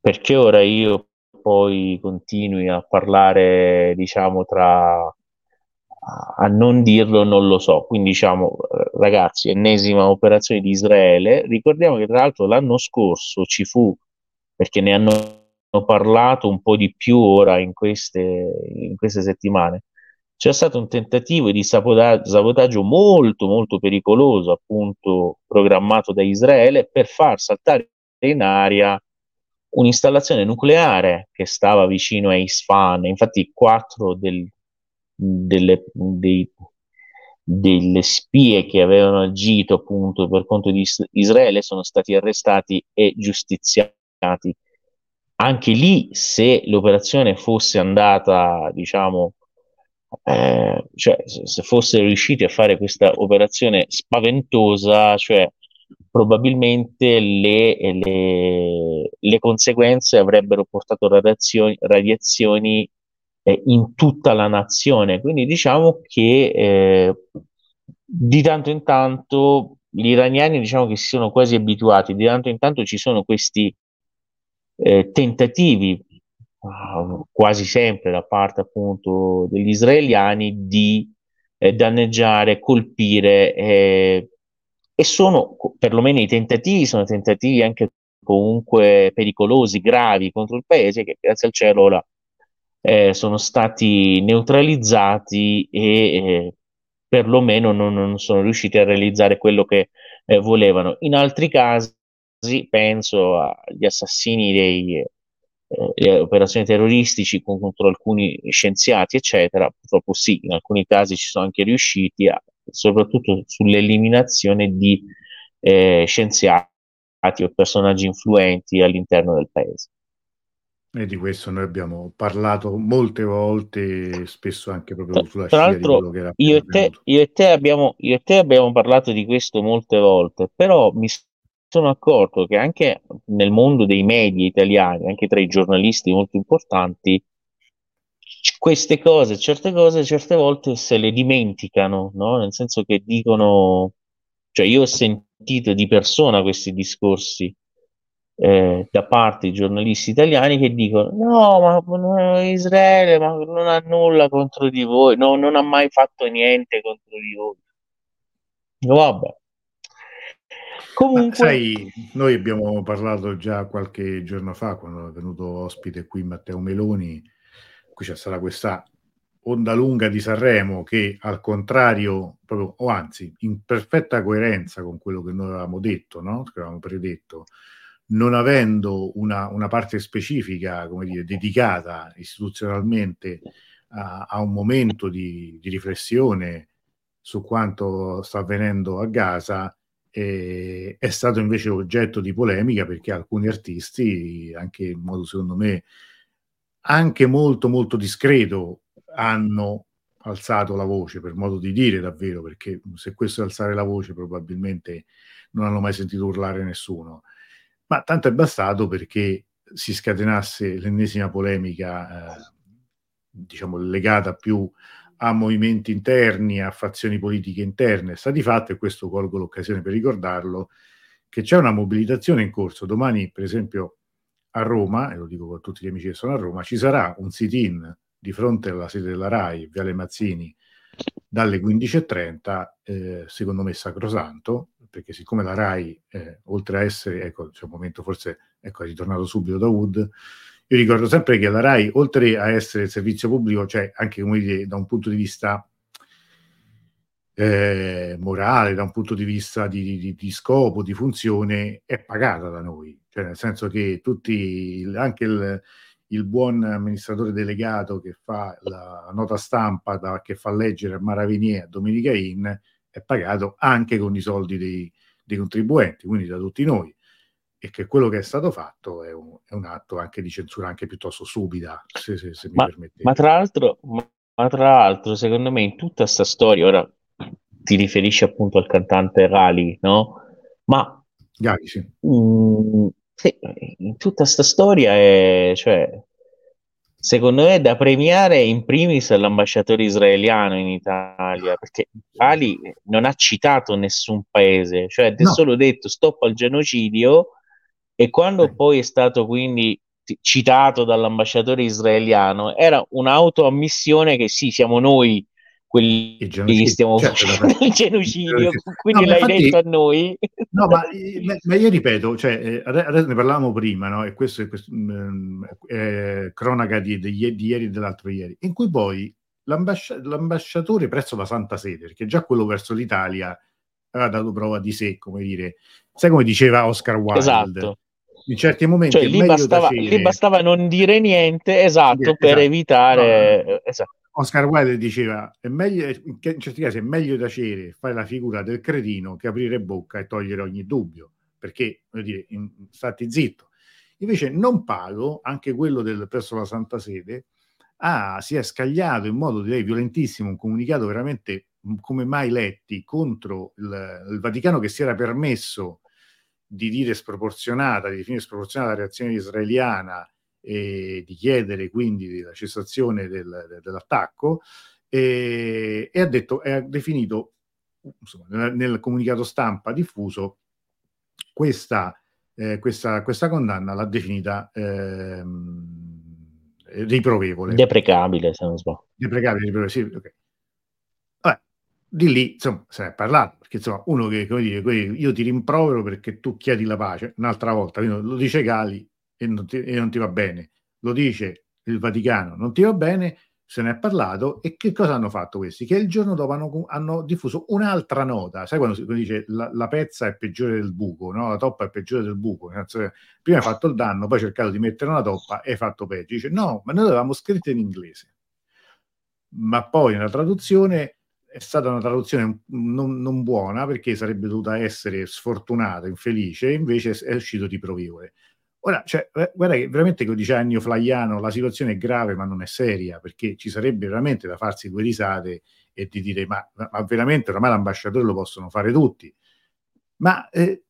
perché ora io poi continui a parlare, diciamo, tra a non dirlo non lo so. Quindi diciamo, ragazzi, ennesima operazione di Israele. Ricordiamo che tra l'altro l'anno scorso ci fu, perché ne hanno parlato un po' di più ora in queste, in queste settimane, c'è stato un tentativo di sabotaggio, sabotaggio molto molto pericoloso, appunto programmato da Israele per far saltare in aria un'installazione nucleare che stava vicino a Isfahan, infatti quattro del, delle, dei, delle spie che avevano agito appunto per conto di Israele sono stati arrestati e giustiziati. Anche lì, se l'operazione fosse andata, diciamo, eh, cioè se fossero riusciti a fare questa operazione spaventosa, cioè probabilmente le, le, le conseguenze avrebbero portato radiazioni, radiazioni eh, in tutta la nazione. Quindi diciamo che eh, di tanto in tanto gli iraniani diciamo che si sono quasi abituati, di tanto in tanto ci sono questi eh, tentativi uh, quasi sempre da parte appunto degli israeliani di eh, danneggiare, colpire eh, e sono perlomeno i tentativi, sono tentativi anche comunque pericolosi, gravi contro il paese che grazie al cielo ora eh, sono stati neutralizzati e eh, perlomeno non, non, sono riusciti a realizzare quello che eh, volevano. In altri casi, penso agli assassini dei eh, operazioni terroristici contro alcuni scienziati, eccetera, purtroppo sì, in alcuni casi ci sono anche riusciti a, soprattutto sull'eliminazione di eh, scienziati o personaggi influenti all'interno del paese. E di questo noi abbiamo parlato molte volte, spesso anche proprio sulla Tra scia di quello che era io e, te, io, e te abbiamo, io e te abbiamo parlato di questo molte volte, però mi sono accorto che anche nel mondo dei media italiani, anche tra i giornalisti molto importanti, queste cose, certe cose, certe volte se le dimenticano, no? Nel senso che dicono, cioè io ho sentito di persona questi discorsi eh, da parte di giornalisti italiani che dicono no, ma Israele ma non ha nulla contro di voi, no, non ha mai fatto niente contro di voi. Vabbè. Comunque... sai, noi abbiamo parlato già qualche giorno fa, quando è venuto ospite qui Matteo Meloni, qui c'è stata questa onda lunga di Sanremo che al contrario, proprio, o anzi, in perfetta coerenza con quello che noi avevamo detto, no? che avevamo predetto, non avendo una, una parte specifica, come dire, dedicata istituzionalmente a, a un momento di, di, riflessione su quanto sta avvenendo a Gaza, eh, è stato invece oggetto di polemica perché alcuni artisti, anche in modo secondo me anche molto molto discreto, hanno alzato la voce, per modo di dire davvero, perché se questo è alzare la voce probabilmente non hanno mai sentito urlare nessuno. Ma tanto è bastato perché si scatenasse l'ennesima polemica, eh, diciamo, legata più a movimenti interni, a fazioni politiche interne. Sta di fatto, e questo colgo l'occasione per ricordarlo, che c'è una mobilitazione in corso. Domani, per esempio, a Roma, e lo dico con tutti gli amici che sono a Roma, ci sarà un sit-in di fronte alla sede della RAI, Viale Mazzini, dalle 15.30, eh, secondo me sacrosanto, perché siccome la RAI, eh, oltre a essere, ecco, c'è un momento forse, ecco, è ritornato subito da Wood, io ricordo sempre che la RAI, oltre a essere servizio pubblico, cioè anche come dire, da un punto di vista eh, morale, da un punto di vista di, di, di, scopo, di funzione, è pagata da noi. Cioè, nel senso che tutti, anche il, il buon amministratore delegato che fa la nota stampa, da, che fa leggere a Maravinier a Domenica In, è pagato anche con i soldi dei, dei, contribuenti, quindi da tutti noi. E che quello che è stato fatto è un, è un atto anche di censura anche piuttosto subita, se, se, se ma, mi permettete. Ma tra, l'altro, ma tra l'altro, secondo me, in tutta questa storia, ora ti riferisci appunto al cantante Rally, no? Ma Gali, sì. Mh, mm, sì, in tutta questa storia è, cioè, secondo me è da premiare in primis l'ambasciatore israeliano in Italia, perché Ali non ha citato nessun paese, cioè ha no. solo detto stop al genocidio e quando eh. poi è stato quindi citato dall'ambasciatore israeliano era un'autoammissione che sì, siamo noi quelli che stiamo certo, facendo il genocidio, quindi no, l'hai infatti, detto a noi. No, ma, ma io ripeto, cioè, eh, adesso ne parlavamo prima, no? e questo è, questo, è cronaca di, di, di, ieri e dell'altro ieri, in cui poi l'ambascia- l'ambasciatore presso la Santa Sede, perché già quello verso l'Italia aveva dato prova di sé, come dire, sai come diceva Oscar Wilde? Esatto in certi momenti Oscar Wilde diceva è meglio, in certi casi è meglio tacere fare la figura del cretino che aprire bocca e togliere ogni dubbio perché voglio dire in, stati zitto. Invece non pago anche quello del presso la Santa Sede ah, si è scagliato in modo direi violentissimo un comunicato veramente come mai letti contro il, il Vaticano che si era permesso di dire sproporzionata, di definire sproporzionata la reazione israeliana e di chiedere quindi la cessazione del, dell'attacco e, e, ha detto, e ha definito insomma, nel, nel, comunicato stampa diffuso questa, eh, questa, questa condanna l'ha definita eh, riprovevole. Deprecabile, se non sbaglio. Deprecabile, riprovevole, sì, ok. Di lì, insomma, se ne è parlato, perché insomma, uno che, come dire, io ti rimprovero perché tu chiedi la pace, un'altra volta, lo dice Gali, e non, ti, e non ti va bene, lo dice il Vaticano, non ti va bene, se ne è parlato e che cosa hanno fatto questi? Che il giorno dopo hanno, hanno diffuso un'altra nota, sai quando si dice la, la, pezza è peggiore del buco, no? la toppa è peggiore del buco, prima hai fatto il danno, poi hai cercato di mettere una toppa e hai fatto peggio, dice no, ma noi l'avevamo scritto in inglese, ma poi nella traduzione è stata una traduzione non, non buona perché sarebbe dovuta essere sfortunata, infelice, invece è uscito di provevole. Ora, cioè, guarda che veramente, come dice Ennio Flaiano, la situazione è grave ma non è seria, perché ci sarebbe veramente da farsi due risate e di dire ma, ma veramente ormai l'ambasciatore lo possono fare tutti. Ma, eh,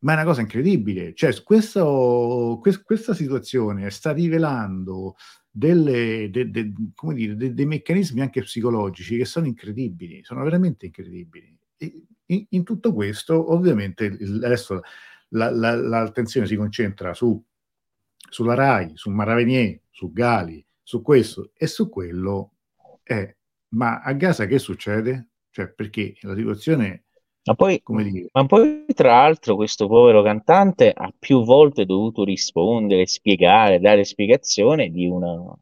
ma è una cosa incredibile, cioè questo, quest, questa situazione sta rivelando delle, de, de, dire, de, dei meccanismi anche psicologici che sono incredibili, sono veramente incredibili. E in, in tutto questo, ovviamente, adesso la, la, l'attenzione si concentra su, sulla RAI, su Maravenier, su Gali, su questo e su quello. Eh, ma a Gaza che succede? Cioè, perché la situazione... Ma poi, ma poi, tra l'altro, questo povero cantante ha più volte dovuto rispondere, spiegare, dare spiegazione di una,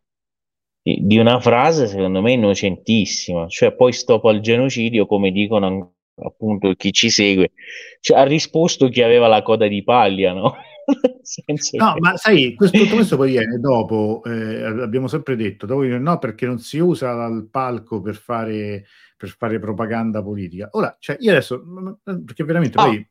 di, di una frase, secondo me, innocentissima. Cioè, poi stop al genocidio, come dicono appunto chi ci segue, cioè, ha risposto chi aveva la coda di paglia, no? no, che... ma sai, questo, tutto questo poi viene dopo, eh, abbiamo sempre detto, dopo no, perché non si usa il palco per fare, per fare propaganda politica. Ora, cioè, io adesso, perché veramente ah. poi...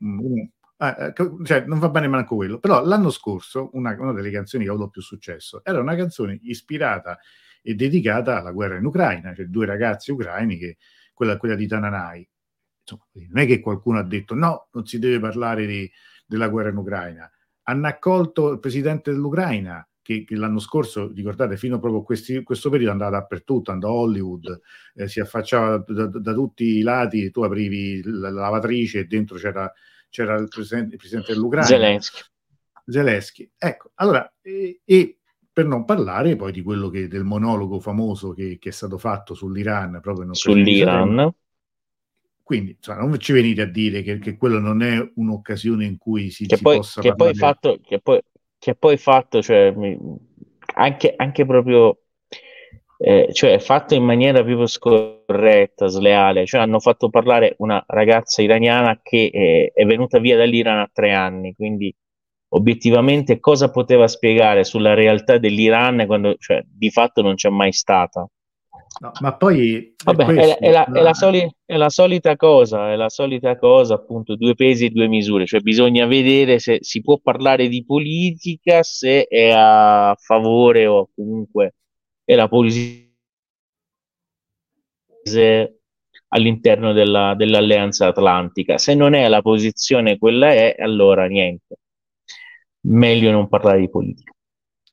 Eh, cioè, non va bene manco quello, però l'anno scorso una, una delle canzoni che ha avuto più successo era una canzone ispirata e dedicata alla guerra in Ucraina, cioè due ragazzi ucraini, che, quella, quella di Tananai. Insomma, non è che qualcuno ha detto no, non si deve parlare di, della guerra in Ucraina. Hanno accolto il presidente dell'Ucraina, che, che, l'anno scorso, ricordate, fino proprio a questi, questo periodo andava dappertutto, andava a Hollywood, eh, si affacciava da, da, da, tutti i lati, tu aprivi la, la lavatrice e dentro c'era, c'era il, presidente, il, presidente, dell'Ucraina. Zelensky. Zelensky. Ecco, allora, e, e, per non parlare poi di quello che, del monologo famoso che, che è stato fatto sull'Iran, proprio sull'Iran. Quindi insomma, non ci venite a dire che, che quello non è un'occasione in cui si, che si poi, possa che parlare. Poi fatto, che, poi, che poi fatto, cioè, anche, anche proprio eh, cioè fatto in maniera proprio scorretta, sleale, cioè hanno fatto parlare una ragazza iraniana che eh, è venuta via dall'Iran a tre anni, quindi obiettivamente cosa poteva spiegare sulla realtà dell'Iran quando cioè, di fatto non c'è mai stata? No, ma poi Vabbè, è, questo, è, la, è, la soli, è, la, solita cosa, è la solita cosa, appunto, due pesi e due misure, cioè bisogna vedere se si può parlare di politica, se è a favore o comunque è la politica all'interno della, dell'alleanza atlantica. Se non è la posizione quella è, allora niente, meglio non parlare di politica.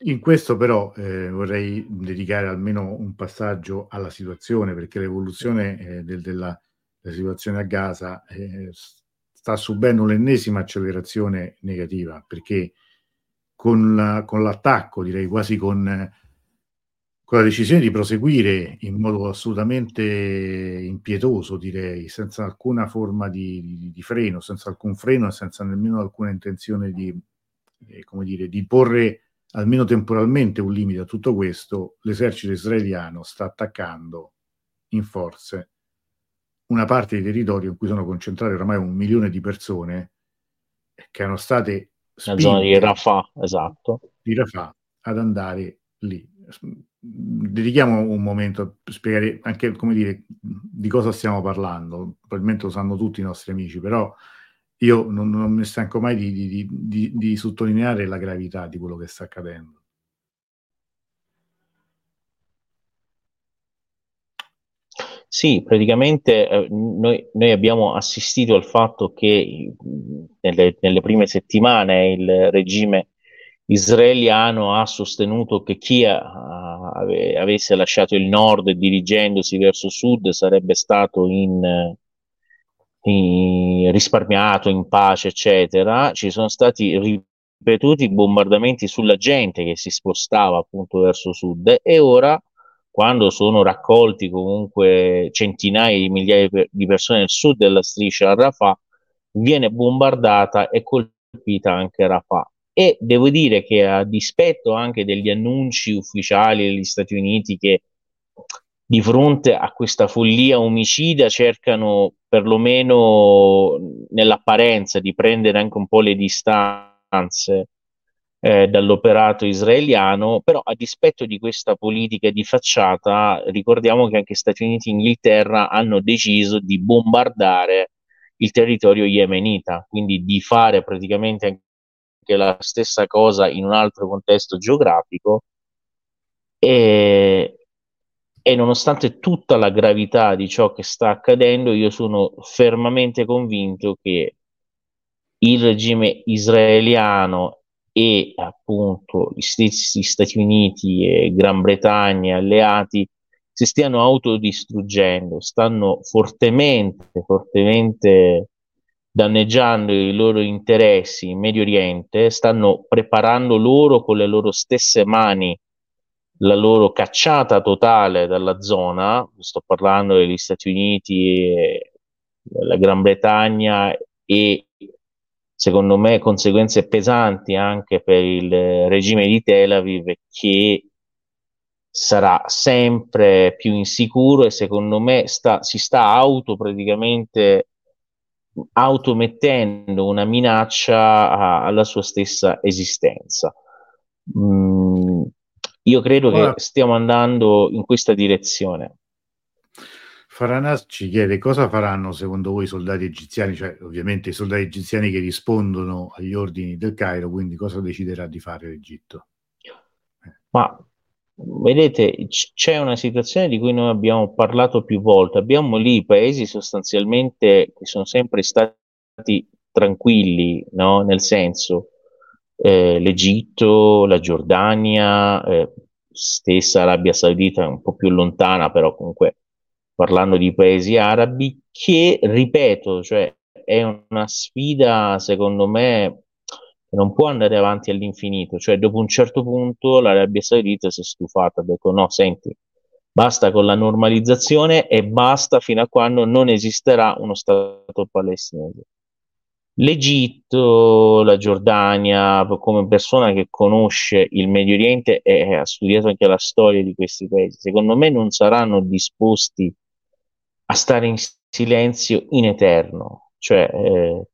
In questo però eh, vorrei dedicare almeno un passaggio alla situazione, perché l'evoluzione eh, del, della, della, situazione a Gaza eh, sta subendo l'ennesima accelerazione negativa, perché con, la, con l'attacco, direi quasi con, con, la decisione di proseguire in modo assolutamente impietoso, direi, senza alcuna forma di, di, di freno, senza alcun freno e senza nemmeno alcuna intenzione di, eh, come dire, di porre almeno temporalmente un limite a tutto questo, l'esercito israeliano sta attaccando in forze una parte di territorio in cui sono concentrate ormai un milione di persone che erano state la zona di Rafah, esatto. di Rafah ad andare lì. Dedichiamo un momento a spiegare anche come dire di cosa stiamo parlando. Probabilmente lo sanno tutti i nostri amici, però io non, non mi stanco mai di, di, di, di, sottolineare la gravità di quello che sta accadendo. Sì, praticamente eh, noi, noi, abbiamo assistito al fatto che nelle, nelle, prime settimane il regime israeliano ha sostenuto che chi ha, ave, avesse lasciato il nord dirigendosi verso sud sarebbe stato in, in, risparmiato, in pace, eccetera, ci sono stati ripetuti bombardamenti sulla gente che si spostava appunto verso sud e ora quando sono raccolti comunque centinaia di migliaia di persone nel sud della striscia Rafah, viene bombardata e colpita anche Rafah. E devo dire che a dispetto anche degli annunci ufficiali degli Stati Uniti che di fronte a questa follia omicida cercano perlomeno nell'apparenza di prendere anche un po' le distanze eh, dall'operato israeliano, però a dispetto di questa politica di facciata, ricordiamo che anche Stati Uniti e Inghilterra hanno deciso di bombardare il territorio yemenita, quindi di fare praticamente anche la stessa cosa in un altro contesto geografico. E, e nonostante tutta la gravità di ciò che sta accadendo, io sono fermamente convinto che il regime israeliano e appunto gli stessi Stati Uniti e Gran Bretagna alleati si stiano autodistruggendo, stanno fortemente, fortemente danneggiando i loro interessi in Medio Oriente, stanno preparando loro con le loro stesse mani la loro cacciata totale dalla zona, sto parlando degli Stati Uniti, della Gran Bretagna e secondo me conseguenze pesanti anche per il regime di Tel Aviv che sarà sempre più insicuro e secondo me sta, si sta auto praticamente automettendo una minaccia a, alla sua stessa esistenza. Mm, io credo Ora, che stiamo andando in questa direzione. Faranas ci chiede cosa faranno secondo voi i soldati egiziani, cioè ovviamente i soldati egiziani che rispondono agli ordini del Cairo, quindi cosa deciderà di fare l'Egitto? Ma vedete, c'è una situazione di cui noi abbiamo parlato più volte. Abbiamo lì paesi sostanzialmente che sono sempre stati tranquilli, no? nel senso eh, l'Egitto, la Giordania, eh, stessa Arabia Saudita, un po' più lontana, però comunque parlando di paesi arabi, che ripeto, cioè è una sfida secondo me non può andare avanti all'infinito, cioè dopo un certo punto l'Arabia Saudita si è stufata, ha detto no, senti, basta con la normalizzazione e basta fino a quando non esisterà uno Stato palestinese. L'Egitto, la Giordania, come persona che conosce il Medio Oriente e ha studiato anche la storia di questi paesi, secondo me non saranno disposti a stare in silenzio in eterno, cioè eh,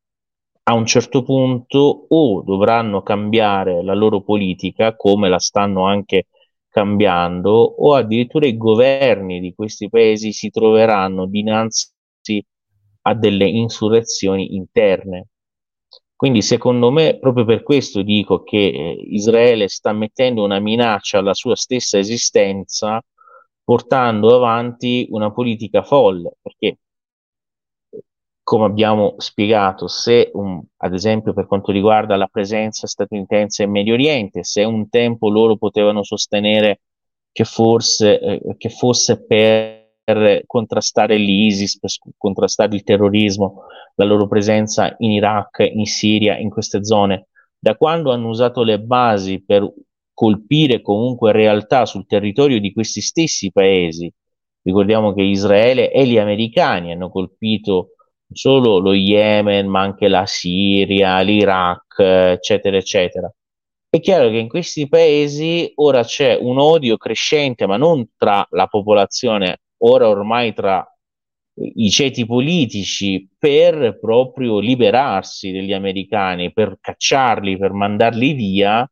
a un certo punto o dovranno cambiare la loro politica, come la stanno anche cambiando, o addirittura i governi di questi paesi si troveranno dinanzi a delle insurrezioni interne. Quindi secondo me, proprio per questo dico che eh, Israele sta mettendo una minaccia alla sua stessa esistenza, portando avanti una politica folle, perché come abbiamo spiegato, se un, ad esempio per quanto riguarda la presenza statunitense in Medio Oriente, se un tempo loro potevano sostenere che, forse, eh, che fosse per contrastare l'ISIS, per contrastare il terrorismo, la loro presenza in Iraq, in Siria, in queste zone, da quando hanno usato le basi per colpire comunque realtà sul territorio di questi stessi paesi, ricordiamo che Israele e gli americani hanno colpito solo lo Yemen, ma anche la Siria, l'Iraq, eccetera, eccetera. È chiaro che in questi paesi ora c'è un odio crescente, ma non tra la popolazione, ora ormai tra i ceti politici per proprio liberarsi degli americani, per cacciarli, per mandarli via.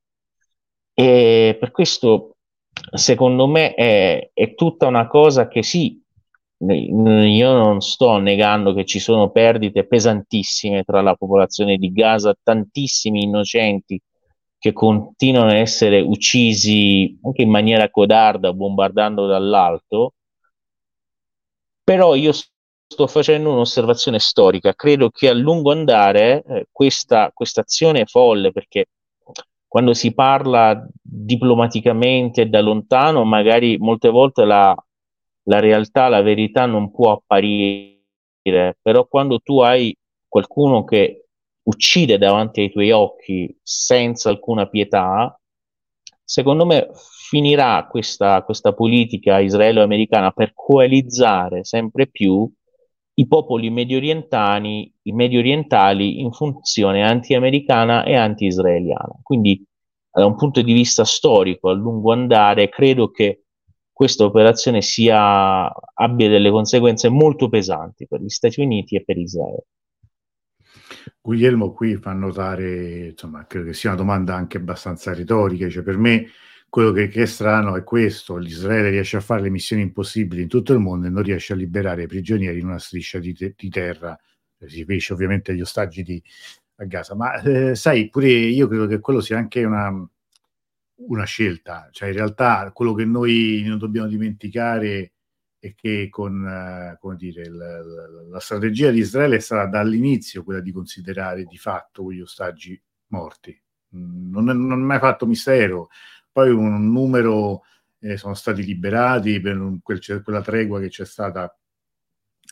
E per questo, secondo me, è, è tutta una cosa che sì, io non sto negando che ci sono perdite pesantissime tra la popolazione di Gaza, tantissimi innocenti che continuano a essere uccisi anche in maniera codarda, bombardando dall'alto, però io sto facendo un'osservazione storica, credo che a lungo andare eh, questa, azione folle perché quando si parla diplomaticamente da lontano, magari molte volte la, la realtà, la verità non può apparire, però quando tu hai qualcuno che uccide davanti ai tuoi occhi senza alcuna pietà, secondo me finirà questa, questa politica israelo-americana per coalizzare sempre più i popoli medio orientali, i medio orientali in funzione anti-americana e anti-israeliana. Quindi da un punto di vista storico, a lungo andare, credo che questa operazione sia, abbia delle conseguenze molto pesanti per gli Stati Uniti e per Israele. Guglielmo qui fa notare, insomma, credo che sia una domanda anche abbastanza retorica, cioè per me quello che, che, è strano è questo, l'Israele riesce a fare le missioni impossibili in tutto il mondo e non riesce a liberare i prigionieri in una striscia di, te- di terra, si riferisce ovviamente agli ostaggi di, a Gaza, ma eh, sai, pure io credo che quello sia anche una, una scelta, cioè in realtà quello che noi non dobbiamo dimenticare è che con eh, dire, la, la, strategia di Israele è stata dall'inizio quella di considerare di fatto quegli ostaggi morti. Mm, non, non è mai fatto mistero. Poi un numero eh, sono stati liberati per quel, quella tregua che c'è stata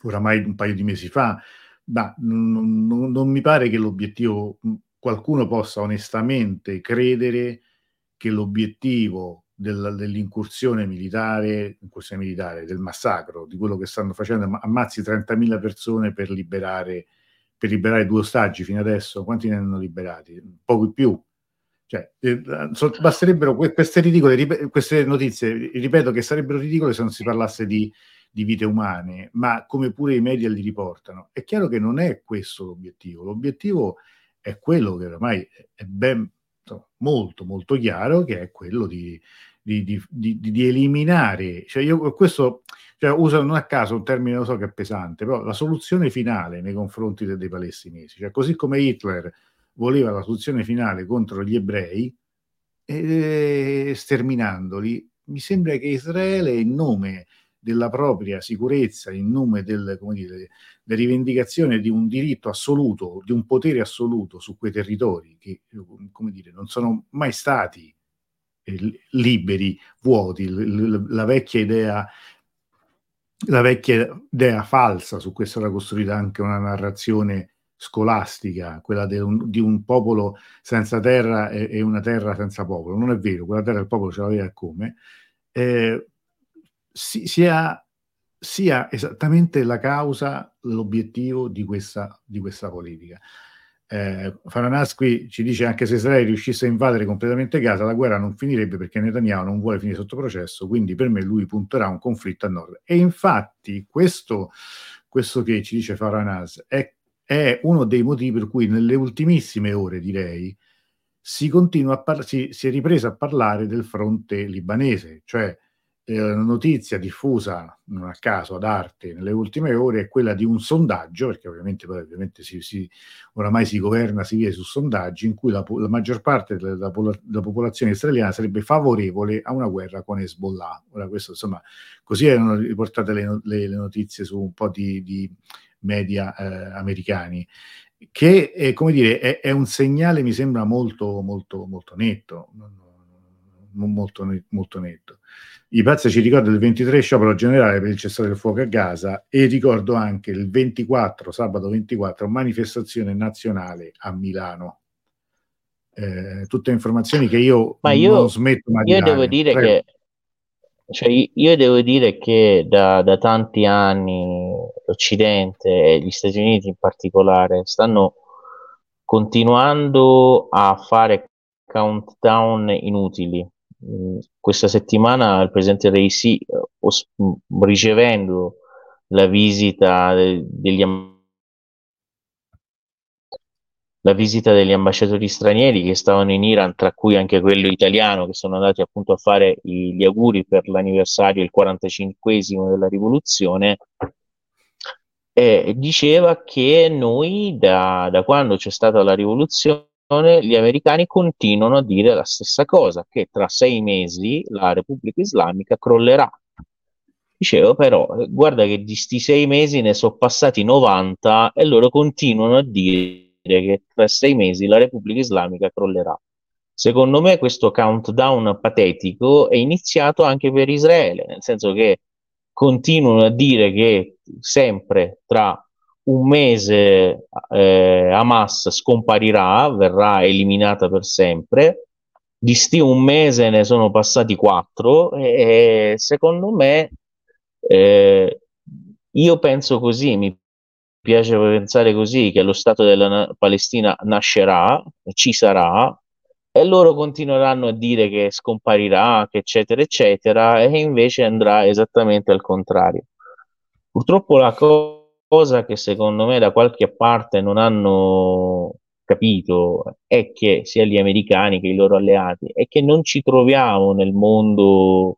oramai un paio di mesi fa, ma non, non, non mi pare che l'obiettivo qualcuno possa onestamente credere che l'obiettivo del, dell'incursione militare, incursione militare, del massacro, di quello che stanno facendo, ammazzi 30.000 persone per liberare, per liberare due ostaggi fino adesso, quanti ne hanno liberati? Poco più. Cioè, eh, so, basterebbero que- queste ridicole, rip- queste notizie, ripeto che sarebbero ridicole se non si parlasse di, di vite umane, ma come pure i media li riportano. È chiaro che non è questo l'obiettivo. L'obiettivo è quello che ormai è ben molto molto chiaro, che è quello di, di, di, di eliminare. Cioè io questo cioè, uso non a caso un termine, lo so che è pesante, però la soluzione finale nei confronti dei, dei palestinesi, cioè così come Hitler voleva la soluzione finale contro gli ebrei, eh, sterminandoli, mi sembra che Israele in nome della propria sicurezza in nome del, della rivendicazione di un diritto assoluto, di un potere assoluto su quei territori che dire, non sono mai stati eh, liberi, vuoti, l- la vecchia idea la vecchia idea falsa, su questo era costruita anche una narrazione scolastica, quella un, di un popolo senza terra e, e, una terra senza popolo. Non è vero, quella terra il popolo ce l'aveva come. Eh, si, sia, sia, esattamente la causa, l'obiettivo di questa, di questa politica. Eh, Faranas qui ci dice anche se Israele riuscisse a invadere completamente Gaza la guerra non finirebbe perché Netanyahu non vuole finire sotto processo quindi per me lui punterà un conflitto a nord e infatti questo, questo che ci dice Faranas è, è, uno dei motivi per cui nelle ultimissime ore direi si, par- si, si è ripreso a parlare del fronte libanese cioè eh, la notizia diffusa non a caso ad arte nelle ultime ore è quella di un sondaggio, perché ovviamente, ovviamente si, si, oramai si governa, si viene su sondaggi, in cui la, la maggior parte della, della, popolazione israeliana sarebbe favorevole a una guerra con Hezbollah. Ora, questo, insomma, così erano riportate le, le, le notizie su un po' di, di media eh, americani che eh, come dire, è, è, un segnale, mi sembra molto, molto, molto netto, molto, molto netto. I pazzi ci ricordano il 23 sciopero generale per il cessate del fuoco a Gaza e ricordo anche il 24, sabato 24, manifestazione nazionale a Milano. Eh, tutte informazioni che io, Ma io non smetto mai di Io devo dire Prego. che cioè, io devo dire che da, da, tanti anni l'Occidente e gli Stati Uniti in particolare stanno continuando a fare countdown inutili. Questa settimana il presidente Reisi, ricevendo la visita degli la visita degli ambasciatori stranieri che stavano in Iran, tra cui anche quello italiano, che sono andati appunto a fare gli auguri per l'anniversario, il 45 della rivoluzione, eh, diceva che noi da, da quando c'è stata la rivoluzione gli americani continuano a dire la stessa cosa, che tra sei mesi la Repubblica Islamica crollerà. Dicevo però, guarda che di sti sei mesi ne sono passati 90 e loro continuano a dire che tra sei mesi la Repubblica Islamica crollerà. Secondo me questo countdown patetico è iniziato anche per Israele, nel senso che continuano a dire che sempre tra un mese eh, Hamas scomparirà, verrà eliminata per sempre. Di sti un mese ne sono passati quattro e, secondo me eh, io penso così, mi piace pensare così che lo Stato della Palestina nascerà, ci sarà e loro continueranno a dire che scomparirà, che eccetera eccetera e invece andrà esattamente al contrario. Purtroppo la cosa che secondo me da qualche parte non hanno capito è che sia gli americani che i loro alleati è che non ci troviamo nel mondo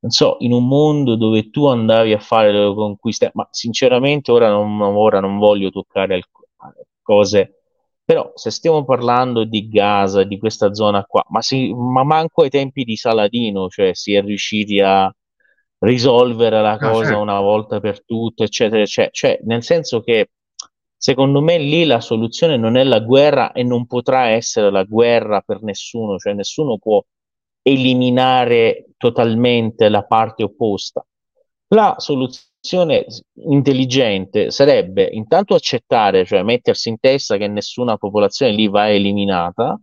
non so, in un mondo dove tu andavi a fare le conquiste, ma sinceramente ora non, ora non voglio toccare cose, però se stiamo parlando di Gaza, di questa zona qua, ma, si, ma manco ai tempi di Saladino, cioè si è riusciti a, risolvere la ah, cosa certo. una volta per tutte, eccetera, eccetera. Cioè, nel senso che secondo me lì la soluzione non è la guerra e non potrà essere la guerra per nessuno, cioè nessuno può eliminare totalmente la parte opposta. La soluzione intelligente sarebbe intanto accettare, cioè mettersi in testa che nessuna popolazione lì va eliminata,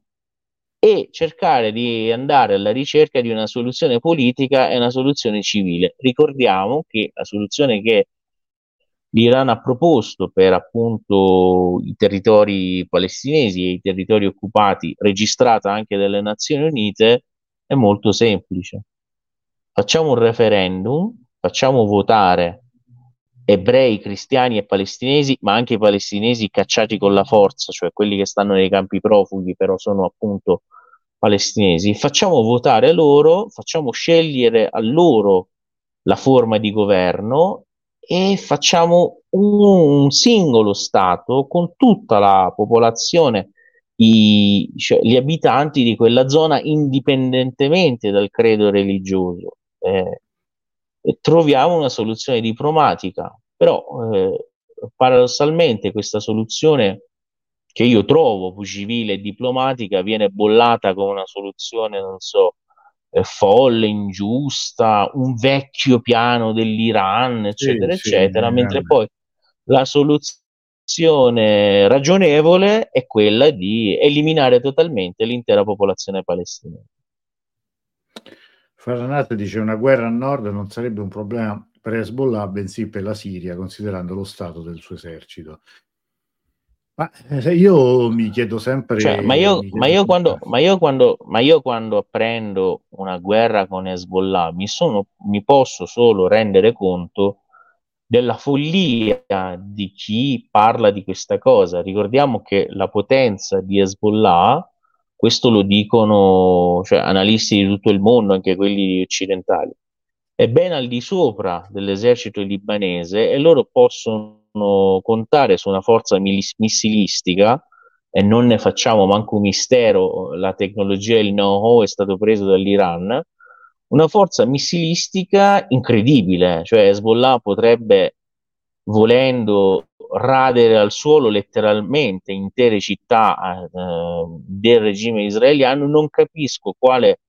e cercare di andare alla ricerca di una soluzione politica e una soluzione civile. Ricordiamo che la soluzione che l'Iran ha proposto per appunto i territori palestinesi e i territori occupati, registrata anche dalle Nazioni Unite, è molto semplice. Facciamo un referendum facciamo votare ebrei, cristiani e palestinesi, ma anche i palestinesi cacciati con la forza, cioè quelli che stanno nei campi profughi, però sono appunto palestinesi, facciamo votare loro, facciamo scegliere a loro la forma di governo e facciamo un singolo Stato con tutta la popolazione, i, cioè, gli abitanti di quella zona, indipendentemente dal credo religioso. Eh, troviamo una soluzione diplomatica, però eh, paradossalmente questa soluzione che io trovo civile e diplomatica viene bollata come una soluzione, non so, eh, folle, ingiusta, un vecchio piano dell'Iran, eccetera, sì, eccetera, sì, mentre poi la soluzione ragionevole è quella di eliminare totalmente l'intera popolazione palestinese. Faranat dice una guerra a nord non sarebbe un problema per Hezbollah, bensì per la Siria, considerando lo stato del suo esercito. Ma eh, io mi chiedo sempre. Cioè, ma, io, ma, io quando, ma, io quando, ma, io quando, apprendo una guerra con Hezbollah mi, sono, mi posso solo rendere conto della follia di chi parla di questa cosa. Ricordiamo che la potenza di Hezbollah, questo lo dicono cioè, analisti di tutto il mondo, anche quelli occidentali, è ben al di sopra dell'esercito libanese e loro possono contare su una forza missilistica e non ne facciamo manco un mistero, la tecnologia e il know-how è stato preso dall'Iran, una forza missilistica incredibile, cioè Hezbollah potrebbe, volendo, radere al suolo letteralmente intere città eh, del regime israeliano, non capisco quale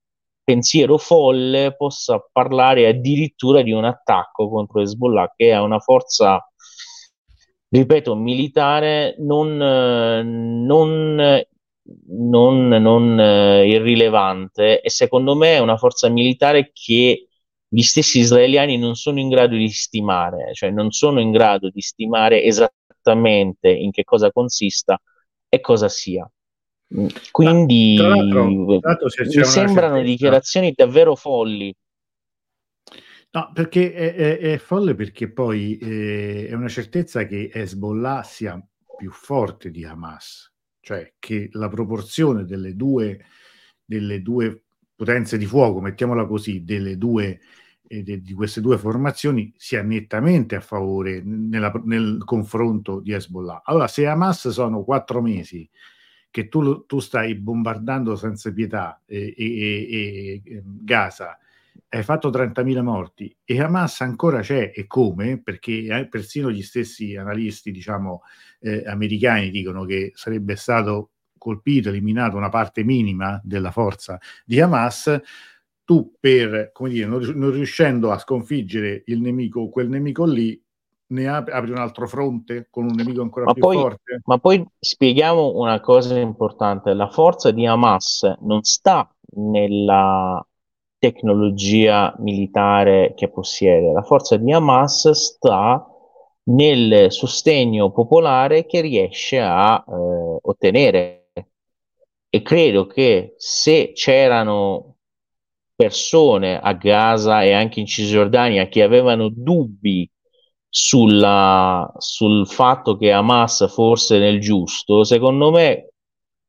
pensiero folle possa parlare addirittura di un attacco contro Hezbollah, che è una forza ripeto, militare non, non, non, non eh, irrilevante. E secondo me è una forza militare che gli stessi israeliani non sono in grado di stimare, cioè non sono in grado di stimare esattamente in che cosa consista e cosa sia. Quindi tra l'altro, tra l'altro mi sembrano dichiarazioni davvero folli. No, perché è, è, è folle perché poi eh, è una certezza che Hezbollah sia più forte di Hamas, cioè che la proporzione delle due, delle due potenze di fuoco, mettiamola così, delle due, eh, de, di queste due formazioni sia nettamente a favore nella, nel confronto di Hezbollah. Allora, se Hamas sono quattro mesi che tu, tu stai bombardando senza pietà eh, e, e Gaza, hai fatto 30.000 morti e Hamas ancora c'è e come? Perché eh, persino gli stessi analisti, diciamo, eh, americani dicono che sarebbe stato colpito, eliminato una parte minima della forza di Hamas, tu per, come dire, non, non riuscendo a sconfiggere il nemico, quel nemico lì, ne apri, apri un altro fronte con un nemico ancora ma più poi, forte? Ma poi spieghiamo una cosa importante, la forza di Hamas non sta nella tecnologia militare che possiede. La forza di Hamas sta nel sostegno popolare che riesce a eh, ottenere. E credo che se c'erano persone a Gaza e anche in Cisgiordania che avevano dubbi sulla, sul fatto che Hamas fosse nel giusto, secondo me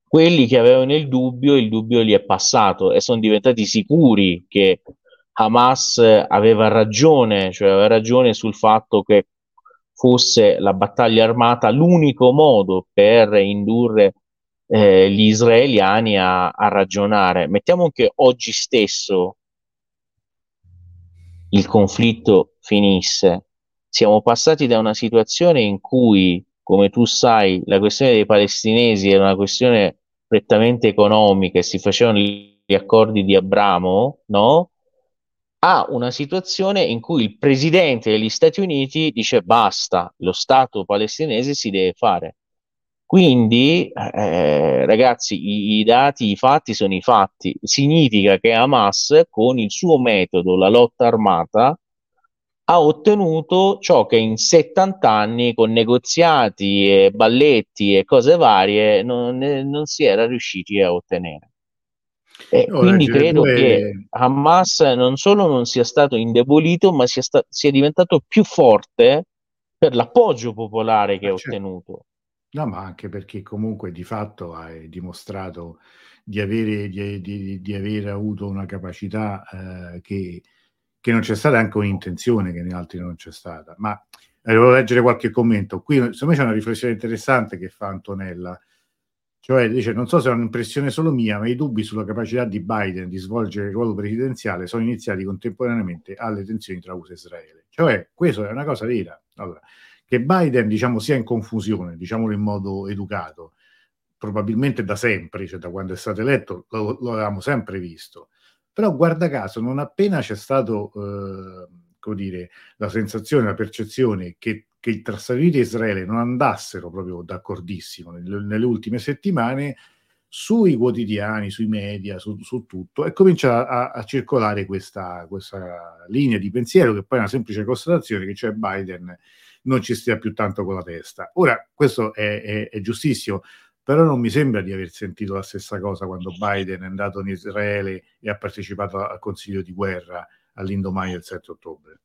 quelli che avevano il dubbio, il dubbio gli è passato e sono diventati sicuri che Hamas aveva ragione, cioè aveva ragione sul fatto che fosse la battaglia armata l'unico modo per indurre eh, gli israeliani a, a ragionare. Mettiamo che oggi stesso il conflitto finisse. Siamo passati da una situazione in cui, come tu sai, la questione dei palestinesi era una questione prettamente economiche, si facevano gli accordi di Abramo, no? a una situazione in cui il presidente degli Stati Uniti dice basta, lo Stato palestinese si deve fare. Quindi, eh, ragazzi, i, i, dati, i fatti sono i fatti. Significa che Hamas, con il suo metodo, la lotta armata, ha ottenuto ciò che in 70 anni con negoziati e balletti e cose varie non, non si era riusciti a ottenere. E no, quindi credo due... che Hamas non solo non sia stato indebolito, ma sia, sta- sia diventato più forte per l'appoggio popolare che ha certo. ottenuto. No, ma anche perché comunque di fatto hai dimostrato di avere, di, di, di aver avuto una capacità eh, che, che, non c'è stata, anche un'intenzione che in altri non c'è stata. Ma eh, leggere qualche commento. Qui secondo me c'è una riflessione interessante che fa Antonella. Cioè, dice, non so se è un'impressione solo mia, ma i dubbi sulla capacità di Biden di svolgere il ruolo presidenziale sono iniziati contemporaneamente alle tensioni tra USA e Israele. Cioè, questo è una cosa vera. Allora, che Biden, diciamo, sia in confusione, diciamolo in modo educato, probabilmente da sempre, cioè da quando è stato eletto, lo, lo avevamo sempre visto. Però guarda caso, non appena c'è stato, eh, la sensazione, la percezione che, che tra Stati e Israele non andassero proprio d'accordissimo nelle, nelle ultime settimane, sui quotidiani, sui media, su, su tutto, e comincia a, a circolare questa, questa, linea di pensiero che poi è una semplice constatazione che cioè Biden non ci stia più tanto con la testa. Ora, questo è, è, è giustissimo, però non mi sembra di aver sentito la stessa cosa quando Biden è andato in Israele e ha partecipato al Consiglio di guerra all'indomani del 7 ottobre.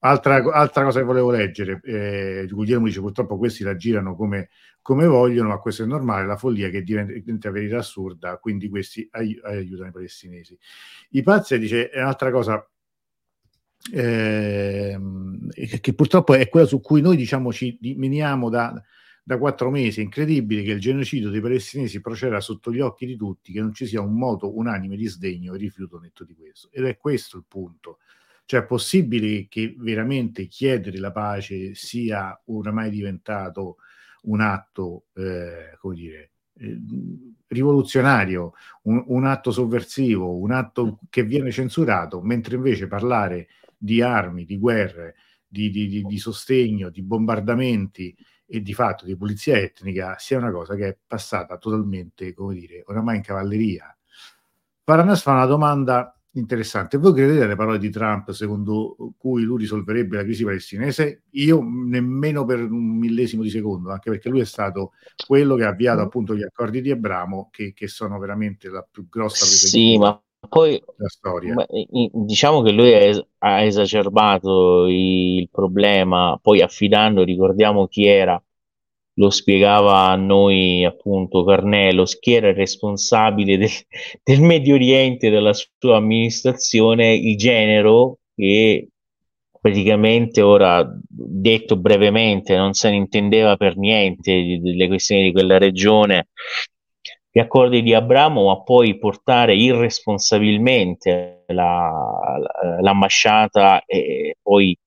Altra, altra cosa che volevo leggere, eh, Guglielmo dice purtroppo questi la girano come, come, vogliono, ma questo è normale, la follia che diventa, verità assurda, quindi questi ai, aiutano i palestinesi. I pazzi dice un'altra cosa eh, che purtroppo è quella su cui noi diciamo ci dimentichiamo da, da quattro mesi. È incredibile che il genocidio dei palestinesi proceda sotto gli occhi di tutti, che non ci sia un moto unanime di sdegno e rifiuto netto di questo. Ed è questo il punto. Cioè, è possibile che veramente chiedere la pace sia oramai diventato un atto, eh, come dire, eh, rivoluzionario, un, un, atto sovversivo, un atto che viene censurato, mentre invece parlare di armi, di guerre, di, di, di, sostegno, di bombardamenti, e di fatto di pulizia etnica sia una cosa che è passata totalmente, come dire, oramai in cavalleria. Paranas fa una domanda interessante. Voi credete alle parole di Trump secondo cui lui risolverebbe la crisi palestinese? Io nemmeno per un millesimo di secondo, anche perché lui è stato quello che ha avviato mm. appunto gli accordi di Abramo, che, che sono veramente la più grossa sì, ma poi diciamo che lui è, ha esacerbato il problema, poi affidando, ricordiamo chi era, lo spiegava a noi appunto Carnello, chi era il responsabile del, del Medio Oriente, della sua amministrazione, il genero che praticamente ora detto brevemente non se ne intendeva per niente delle questioni di quella regione gli accordi di Abramo, ma poi portare irresponsabilmente la, la, l'ambasciata e poi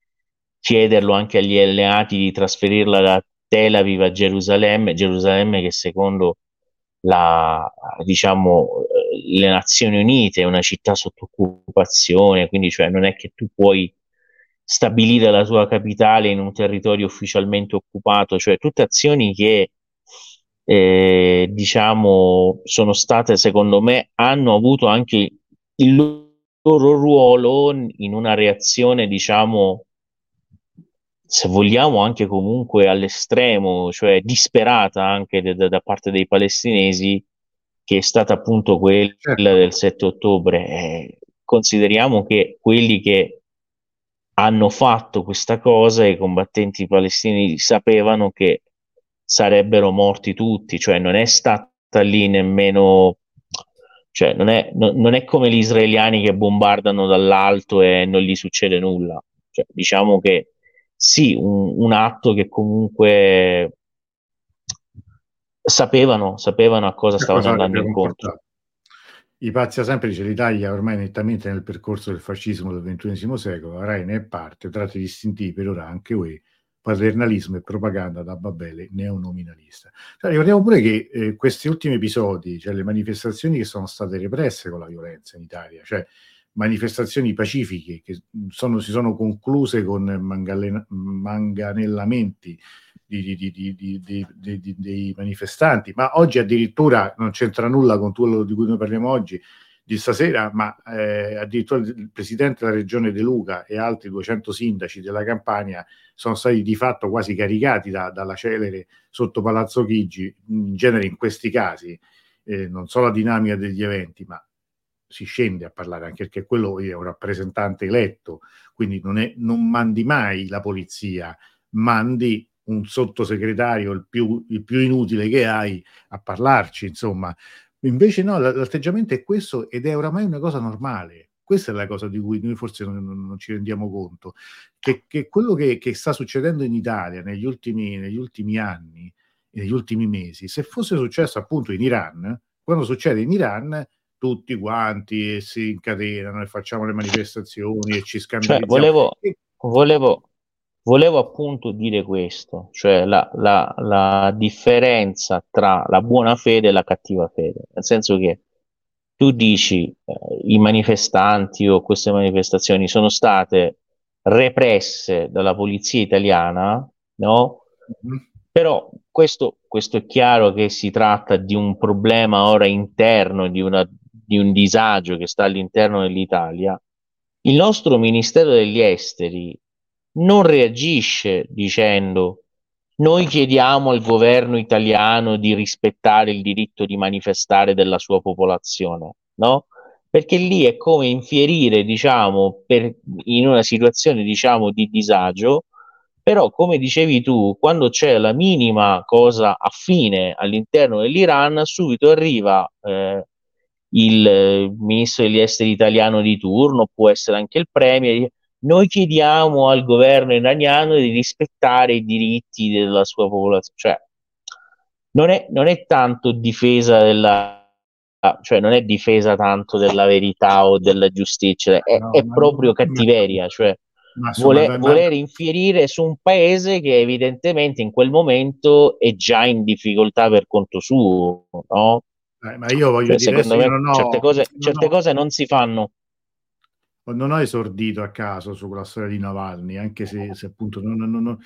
chiederlo anche agli alleati di trasferirla da Tel Aviv a Gerusalemme, Gerusalemme che secondo la, diciamo, le Nazioni Unite è una città sotto occupazione, quindi cioè non è che tu puoi stabilire la tua capitale in un territorio ufficialmente occupato, cioè tutte azioni che eh, diciamo, sono state, secondo me, hanno avuto anche il loro ruolo in una reazione, diciamo, se vogliamo, anche comunque all'estremo, cioè disperata anche da, da parte dei palestinesi, che è stata appunto quella certo. del 7 ottobre. Eh, consideriamo che quelli che hanno fatto questa cosa, i combattenti palestinesi sapevano che sarebbero morti tutti, cioè non è stata lì nemmeno, cioè non è, no, non è come gli israeliani che bombardano dall'alto e non gli succede nulla, cioè, diciamo che sì, un, un atto che comunque sapevano, sapevano a cosa stavano andando incontro. I pazzi sempre dice l'Italia ormai nettamente nel percorso del fascismo del XXI secolo, la RAI ne è parte, tratti distintivi per ora anche UE, paternalismo e propaganda da Babele neonominalista. Cioè, ricordiamo pure che eh, questi ultimi episodi, cioè le manifestazioni che sono state represse con la violenza in Italia, cioè manifestazioni pacifiche che sono, si sono concluse con manganellamenti di, di, di, dei manifestanti, ma oggi addirittura non c'entra nulla con quello di cui noi parliamo oggi, di stasera, ma eh, addirittura il presidente della regione De Luca e altri 200 sindaci della Campania sono stati di fatto quasi caricati da, dalla celere sotto Palazzo Chigi, in genere in questi casi, eh, non so la dinamica degli eventi, ma si scende a parlare, anche perché quello è un rappresentante eletto, quindi non, è, non mandi mai la polizia, mandi un sottosegretario, il più, il più inutile che hai, a parlarci, insomma. Invece no, l'atteggiamento è questo ed è oramai una cosa normale. Questa è la cosa di cui noi forse non, non ci rendiamo conto, che, che quello che, che, sta succedendo in Italia negli ultimi, negli ultimi anni, negli ultimi mesi, se fosse successo appunto in Iran, quando succede in Iran tutti quanti si incatenano e facciamo le manifestazioni e ci scandalizziamo. Cioè, volevo, volevo, volevo appunto dire questo, cioè la, la, la differenza tra la buona fede e la cattiva fede, nel senso che tu dici eh, i manifestanti o queste manifestazioni sono state represse dalla polizia italiana, no? Mm-hmm. Però questo, questo, è chiaro che si tratta di un problema ora interno, di, una, di un disagio che sta all'interno dell'Italia. Il nostro Ministero degli Esteri non reagisce dicendo noi chiediamo al governo italiano di rispettare il diritto di manifestare della sua popolazione, no? Perché lì è come infierire, diciamo, per, in una situazione, diciamo, di disagio, però come dicevi tu, quando c'è la minima cosa affine all'interno dell'Iran, subito arriva eh, il ministro degli esteri italiano di turno, può essere anche il premier, noi chiediamo al governo iraniano di rispettare i diritti della sua popolazione, cioè non è, non è tanto difesa della cioè non è difesa tanto della verità o della giustizia, è, no, è proprio cattiveria, cioè vuole, voler infierire su un paese che evidentemente in quel momento è già in difficoltà per conto suo, no? Eh, ma io voglio cioè, dire, me, ho, certe, cose, certe cose non si fanno non ho esordito a caso sulla storia di Navalny, anche se, se appunto non, non,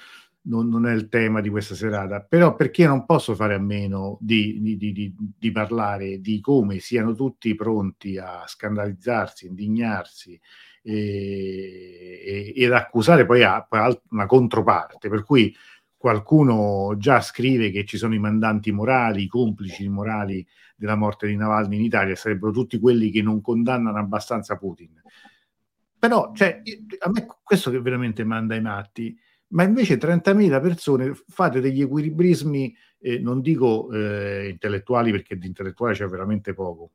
non, non, è il tema di questa serata, però perché non posso fare a meno di, di, di, di parlare di come siano tutti pronti a scandalizzarsi, indignarsi e, e, ed accusare poi a, una controparte, per cui qualcuno già scrive che ci sono i mandanti morali, i complici morali della morte di Navalny in Italia, sarebbero tutti quelli che non condannano abbastanza Putin però cioè, a me questo che veramente manda i matti, ma invece 30.000 persone fate degli equilibrismi, eh, non dico eh, intellettuali perché di intellettuale c'è veramente poco,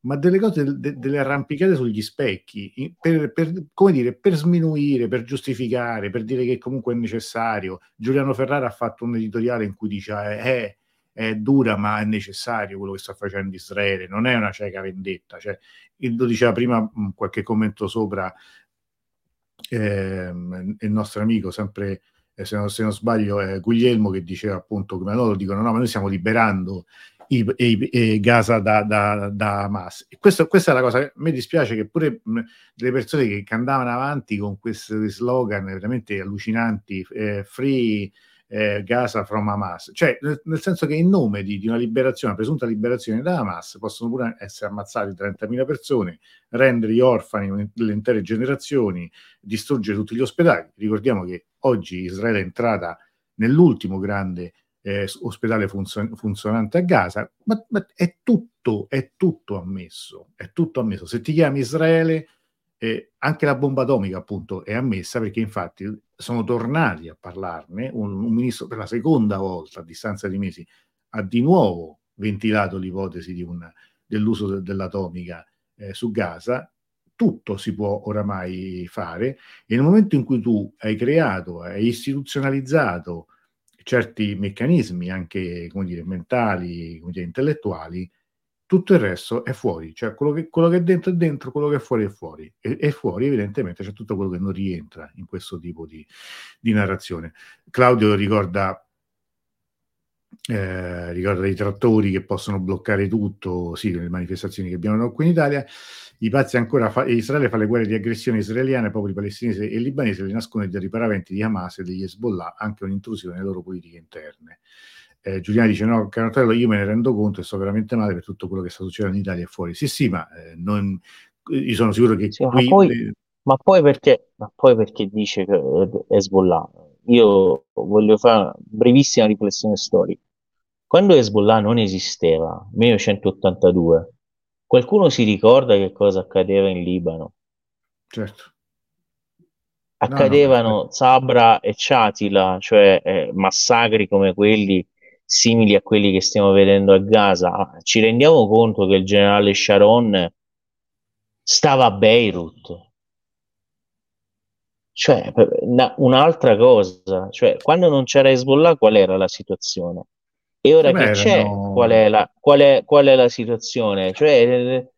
ma delle cose, de, delle arrampicate sugli specchi, per, per, come dire, per sminuire, per giustificare, per dire che comunque è necessario. Giuliano Ferrara ha fatto un editoriale in cui dice eh, è dura ma è necessario quello che sta facendo Israele, non è una cieca vendetta, cioè, lo diceva prima qualche commento sopra eh, il nostro amico, sempre eh, se, non, se, non, sbaglio, è Guglielmo che diceva appunto come loro dicono no ma noi stiamo liberando i, i, i Gaza da, da, da Hamas. E questo, questa è la cosa, a me dispiace che pure mh, delle persone che, che andavano avanti con questi slogan veramente allucinanti, eh, free eh, Gaza from Hamas, cioè nel, nel, senso che in nome di, di, una liberazione, una presunta liberazione da Hamas, possono pure essere ammazzati 30.000 persone, rendere orfani le intere generazioni, distruggere tutti gli ospedali. Ricordiamo che oggi Israele è entrata nell'ultimo grande eh, ospedale funzion- funzionante a Gaza, ma, ma, è tutto, è tutto ammesso, è tutto ammesso. Se ti chiami Israele, eh, anche la bomba atomica appunto è ammessa perché infatti sono tornati a parlarne, un, un, ministro per la seconda volta a distanza di mesi. Ha di nuovo ventilato l'ipotesi di un, dell'uso de, dell'atomica eh, su Gaza, tutto si può oramai fare. E nel momento in cui tu hai creato, hai istituzionalizzato certi meccanismi anche come dire, mentali, come dire, intellettuali, tutto il resto è fuori, cioè quello che, quello che, è dentro è dentro, quello che è fuori è fuori, e, e fuori evidentemente c'è tutto quello che non rientra in questo tipo di, di narrazione. Claudio ricorda, eh, ricorda i trattori che possono bloccare tutto, sì, le manifestazioni che abbiamo qui in Italia, i pazzi ancora, fa, Israele fa le guerre di aggressione israeliane ai popoli palestinesi e libanesi, li nasconde dai riparaventi di Hamas e degli Hezbollah, anche un'intrusione nelle loro politiche interne. Eh, Giuliani dice: No, Caratello, io me ne rendo conto e sto veramente male per tutto quello che sta succedendo in Italia e fuori. Sì, sì, ma eh, non, io sono sicuro che sì, qui. Ma poi, ma poi, perché, ma poi perché dice che Hezbollah? Io voglio fare una brevissima riflessione storica. Quando Hezbollah non esisteva, 1982, Qualcuno si ricorda che cosa accadeva in Libano? Certo. Accadevano no, no, Sabra e Chatila, cioè eh, massacri come quelli simili a quelli che stiamo vedendo a Gaza. Ci rendiamo conto che il generale Sharon stava a Beirut. Cioè, un'altra cosa, cioè, quando non c'era Hezbollah, qual era la situazione? E ora Beh, che c'è, no... qual, è la, qual, è, qual è la situazione? Cioè,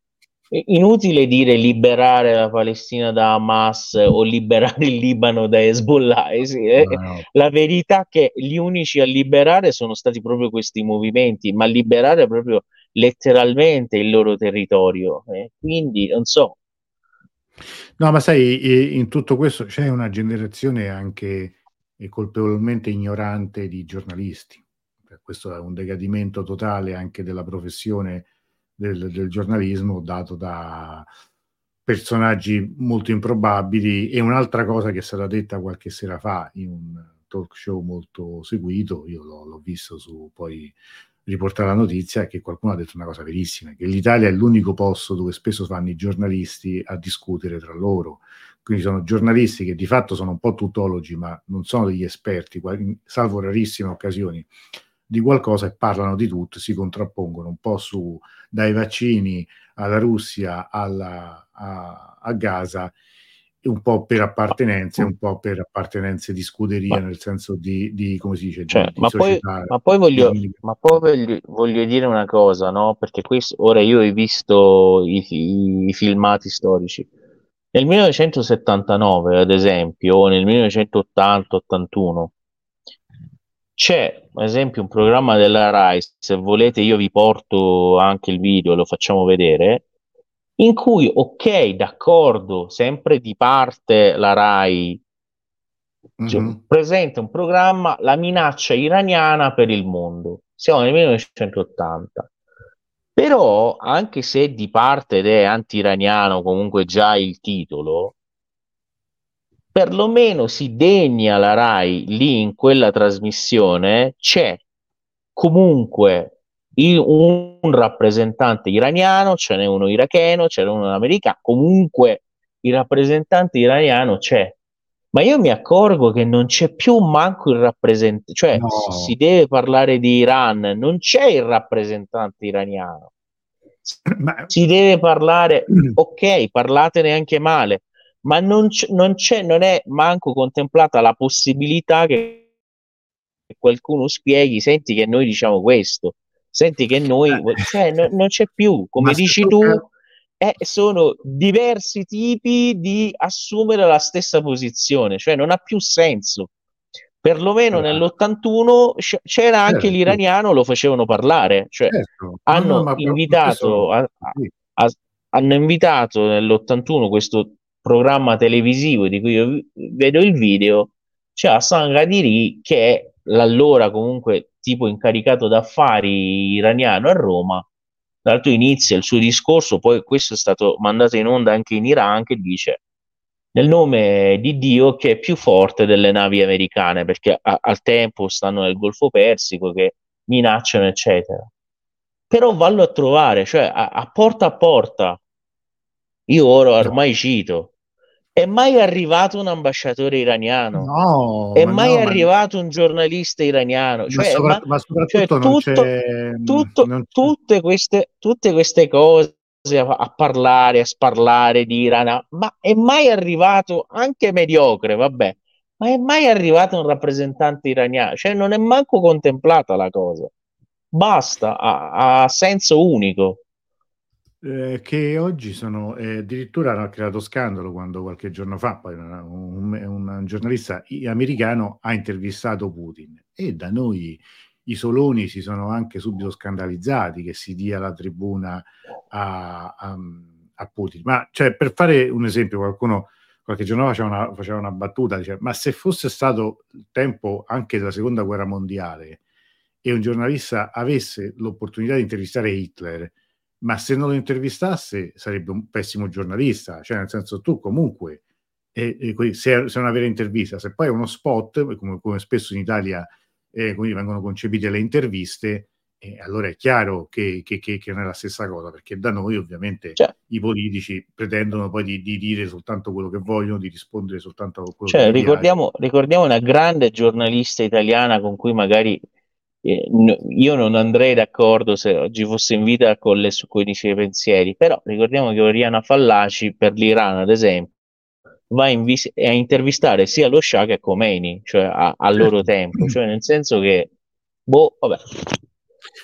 inutile dire liberare la Palestina da Hamas o liberare il Libano da Hezbollah. Eh sì, eh. no, no. La verità è che gli unici a liberare sono stati proprio questi movimenti, ma liberare proprio letteralmente il loro territorio. Eh. Quindi non so. No, ma sai, in tutto questo c'è una generazione anche colpevolmente ignorante di giornalisti questo è un decadimento totale anche della professione del, del giornalismo dato da personaggi molto improbabili e un'altra cosa che è stata detta qualche sera fa in un talk show molto seguito, io l'ho, l'ho visto su poi riportare la notizia, è che qualcuno ha detto una cosa verissima, che l'Italia è l'unico posto dove spesso fanno i giornalisti a discutere tra loro. Quindi sono giornalisti che di fatto sono un po' tutologi, ma non sono degli esperti, salvo rarissime occasioni di qualcosa e parlano di tutto, si contrappongono un po' su dai vaccini alla Russia alla, a, a Gaza un po' per appartenenze, un po' per appartenenze di scuderia, ma, nel senso di, di, come si dice, cioè, di, ma, poi, ma, poi, voglio, ma poi voglio, voglio, dire una cosa, no? Perché questo, ora io ho visto i, i, i, filmati storici. Nel 1979, ad esempio, o nel 1980-81, c'è, ad esempio, un programma della Rai, se volete io vi porto anche il video, lo facciamo vedere, in cui, ok, d'accordo, sempre di parte la Rai cioè, mm-hmm. presenta un programma, la minaccia iraniana per il mondo. Siamo nel 1980. Però, anche se di parte ed è anti-iraniano, comunque già il titolo, perlomeno si degna la RAI lì in quella trasmissione, c'è comunque un, un rappresentante iraniano, ce n'è uno iracheno, ce n'è uno americano, comunque il rappresentante iraniano c'è. Ma io mi accorgo che non c'è più manco il rappresentante, cioè no. si deve parlare di Iran, non c'è il rappresentante iraniano. Ma... Si deve parlare, ok, parlatene anche male, ma non, c- non, c'è, non è manco contemplata la possibilità che qualcuno spieghi, senti che noi diciamo questo, senti che noi, eh. cioè, no, non c'è più, come dici tu, eh, sono diversi tipi di assumere la stessa posizione, cioè non ha più senso. Perlomeno eh. nell'81 c'era anche certo. l'iraniano, lo facevano parlare, cioè certo. hanno, no, invitato, a, a, hanno invitato nell'81 questo programma televisivo di cui io vedo il video, c'è Hassan Ghadiri che è l'allora comunque tipo incaricato d'affari iraniano a Roma. Tra inizia il suo discorso, poi questo è stato mandato in onda anche in Iran, che dice nel nome di Dio che è più forte delle navi americane, perché a, al tempo stanno nel Golfo Persico che minacciano, eccetera. Però vallo a trovare, cioè a, a porta a porta, io ora ormai cito. È mai arrivato un ambasciatore iraniano? No. È mai no, arrivato ma... un giornalista iraniano? Cioè, ma, sopra... ma soprattutto cioè, tutto, tutto, tutte, queste, tutte queste cose a, a, parlare, a sparlare di Iran, ma è mai arrivato anche mediocre, vabbè, ma è mai arrivato un rappresentante iraniano? Cioè, non è manco contemplata la cosa. Basta, ha, ha senso unico. Eh, che oggi sono eh, addirittura hanno creato scandalo quando qualche giorno fa un, un, un, giornalista americano ha intervistato Putin e da noi i soloni si sono anche subito scandalizzati che si dia la tribuna a, a, a Putin. Ma cioè, per fare un esempio, qualcuno qualche giorno fa faceva una, faceva una battuta, dice, ma se fosse stato il tempo anche della seconda guerra mondiale e un giornalista avesse l'opportunità di intervistare Hitler, ma se non lo intervistasse sarebbe un pessimo giornalista, cioè nel senso tu comunque, e, e, se, se, è una vera intervista, se poi è uno spot, come, come spesso in Italia eh, vengono concepite le interviste, E allora è chiaro che, che, che, che, non è la stessa cosa, perché da noi ovviamente cioè, i politici pretendono poi di, di, dire soltanto quello che vogliono, di rispondere soltanto a quello cioè, che ricordiamo, ricordiamo una grande giornalista italiana con cui magari eh, io non andrei d'accordo se oggi fosse in vita con, le, con i suoi pensieri, però ricordiamo che Oriana Fallaci per l'Iran, ad esempio, va in vis- a intervistare sia lo Shah che Khomeini, cioè a, a loro tempo, cioè nel senso che, boh, vabbè,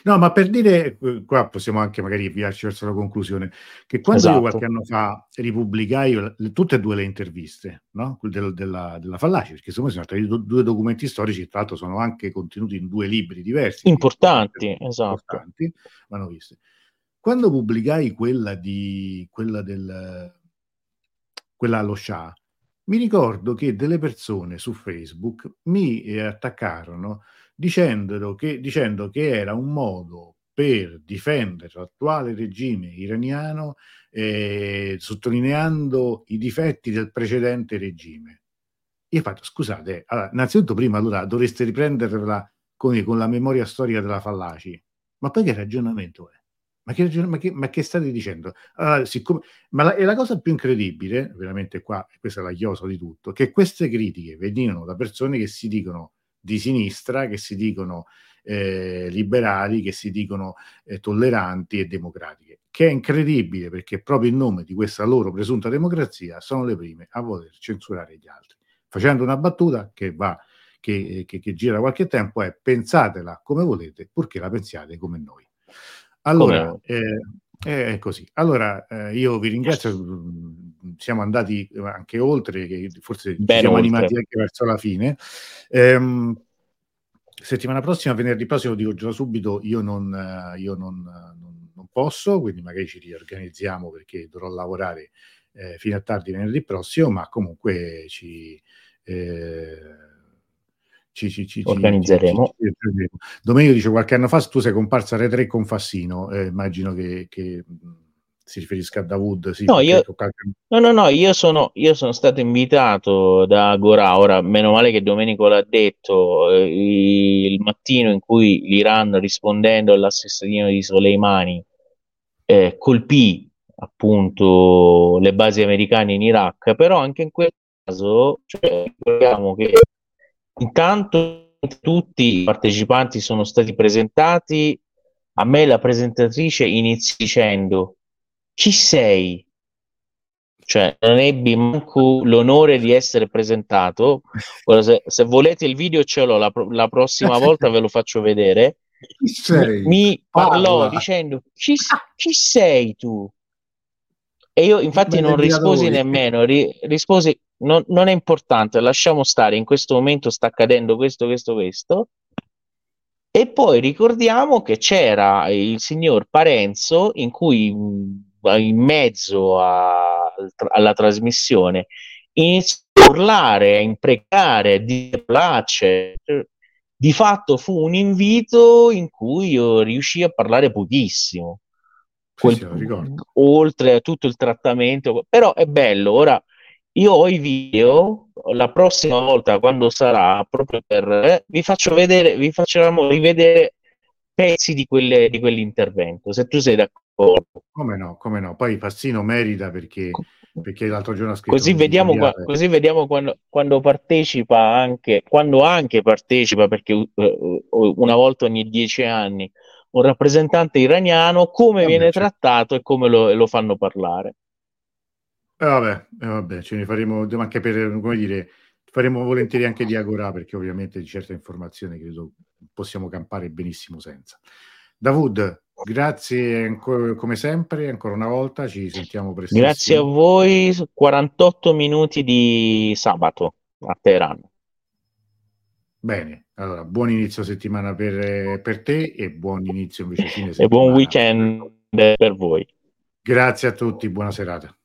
No, ma per dire, eh, qua possiamo anche magari avviarci verso la conclusione, che quando esatto. io qualche anno fa ripubblicai le, tutte e due le interviste no? Del, della, della Fallaci, perché me sono stati due, due documenti storici, tra l'altro sono anche contenuti in due libri diversi. Importanti, esatto. Importanti, vanno viste. Quando pubblicai quella, di, quella, del, quella allo Shah, mi ricordo che delle persone su Facebook mi eh, attaccarono dicendo che, dicendo che era un modo per difendere l'attuale regime iraniano, eh, sottolineando i difetti del precedente regime. Io ho fatto, scusate, allora, innanzitutto prima allora dovreste riprenderla con, con la memoria storica della Fallaci, ma poi che ragionamento è? Ma che, ma, che, ma che, state dicendo? Allora, siccome, ma la, la, cosa più incredibile, veramente qua, questa è la chiosa di tutto, che queste critiche venivano da persone che si dicono di sinistra che si dicono eh, liberali, che si dicono eh, tolleranti e democratiche, che è incredibile perché proprio in nome di questa loro presunta democrazia sono le prime a voler censurare gli altri. Facendo una battuta che va, che, che, che gira qualche tempo è pensatela come volete, purché la pensiate come noi. Allora, eh, è così. Allora, eh, io vi ringrazio, siamo andati anche oltre, che forse ci siamo oltre. animati anche verso la fine. Ehm, settimana prossima, venerdì prossimo, dico già subito, io non, io non, non, non posso, quindi magari ci riorganizziamo perché dovrò lavorare eh, fino a tardi venerdì prossimo, ma comunque ci... Eh, ci, ci, ci, organizzeremo. Domenico dice qualche anno fa tu sei comparsa a 3 con Fassino, eh, immagino che, che, si riferisca a Davud. Sì, no, io, qualche... no, no, no, io sono, io sono stato invitato da Gora, ora meno male che Domenico l'ha detto, eh, il mattino in cui l'Iran rispondendo all'assassinio di Soleimani eh, colpì appunto le basi americane in Iraq, però anche in quel caso cioè, ricordiamo che Intanto tutti i partecipanti sono stati presentati. A me la presentatrice inizia dicendo: Chi sei? Cioè, non ebbi manco l'onore di essere presentato. Ora, se, se, volete il video, ce l'ho la, la prossima volta, ve lo faccio vedere. Chi sei? Mi parlò Parla. dicendo: chi, chi sei tu? E io infatti non risposi nemmeno, ri, risposi non, non, è importante, lasciamo stare, in questo momento sta accadendo questo, questo, questo. E poi ricordiamo che c'era il signor Parenzo in cui in mezzo a, alla trasmissione iniziò a urlare, a imprecare, a dire place. Di fatto fu un invito in cui io riuscii a parlare pochissimo. Quel, sì, oltre a tutto il trattamento, però è bello. Ora io ho i video, la prossima volta quando sarà, proprio per eh, vi faccio vedere, vi facciamo rivedere pezzi di, quelle, di quell'intervento, se tu sei d'accordo. Come no, come no. Poi Fassino merita perché, perché l'altro giorno ha scritto... Così vediamo, qua, così vediamo quando, quando, partecipa anche, quando anche partecipa, perché uh, una volta ogni dieci anni, un rappresentante iraniano, come eh, viene certo. trattato e come lo, lo fanno parlare. Eh vabbè, eh vabbè, ce ne faremo anche per, come dire, faremo volentieri anche di Agora perché ovviamente di certe informazioni credo possiamo campare benissimo senza. Davud, grazie ancora, come sempre, ancora una volta, ci sentiamo presto. Grazie a voi, 48 minuti di sabato a Teheran. Bene, allora buon inizio settimana per, per te e buon inizio invece fine settimana. E buon weekend per voi. Grazie a tutti, buona serata.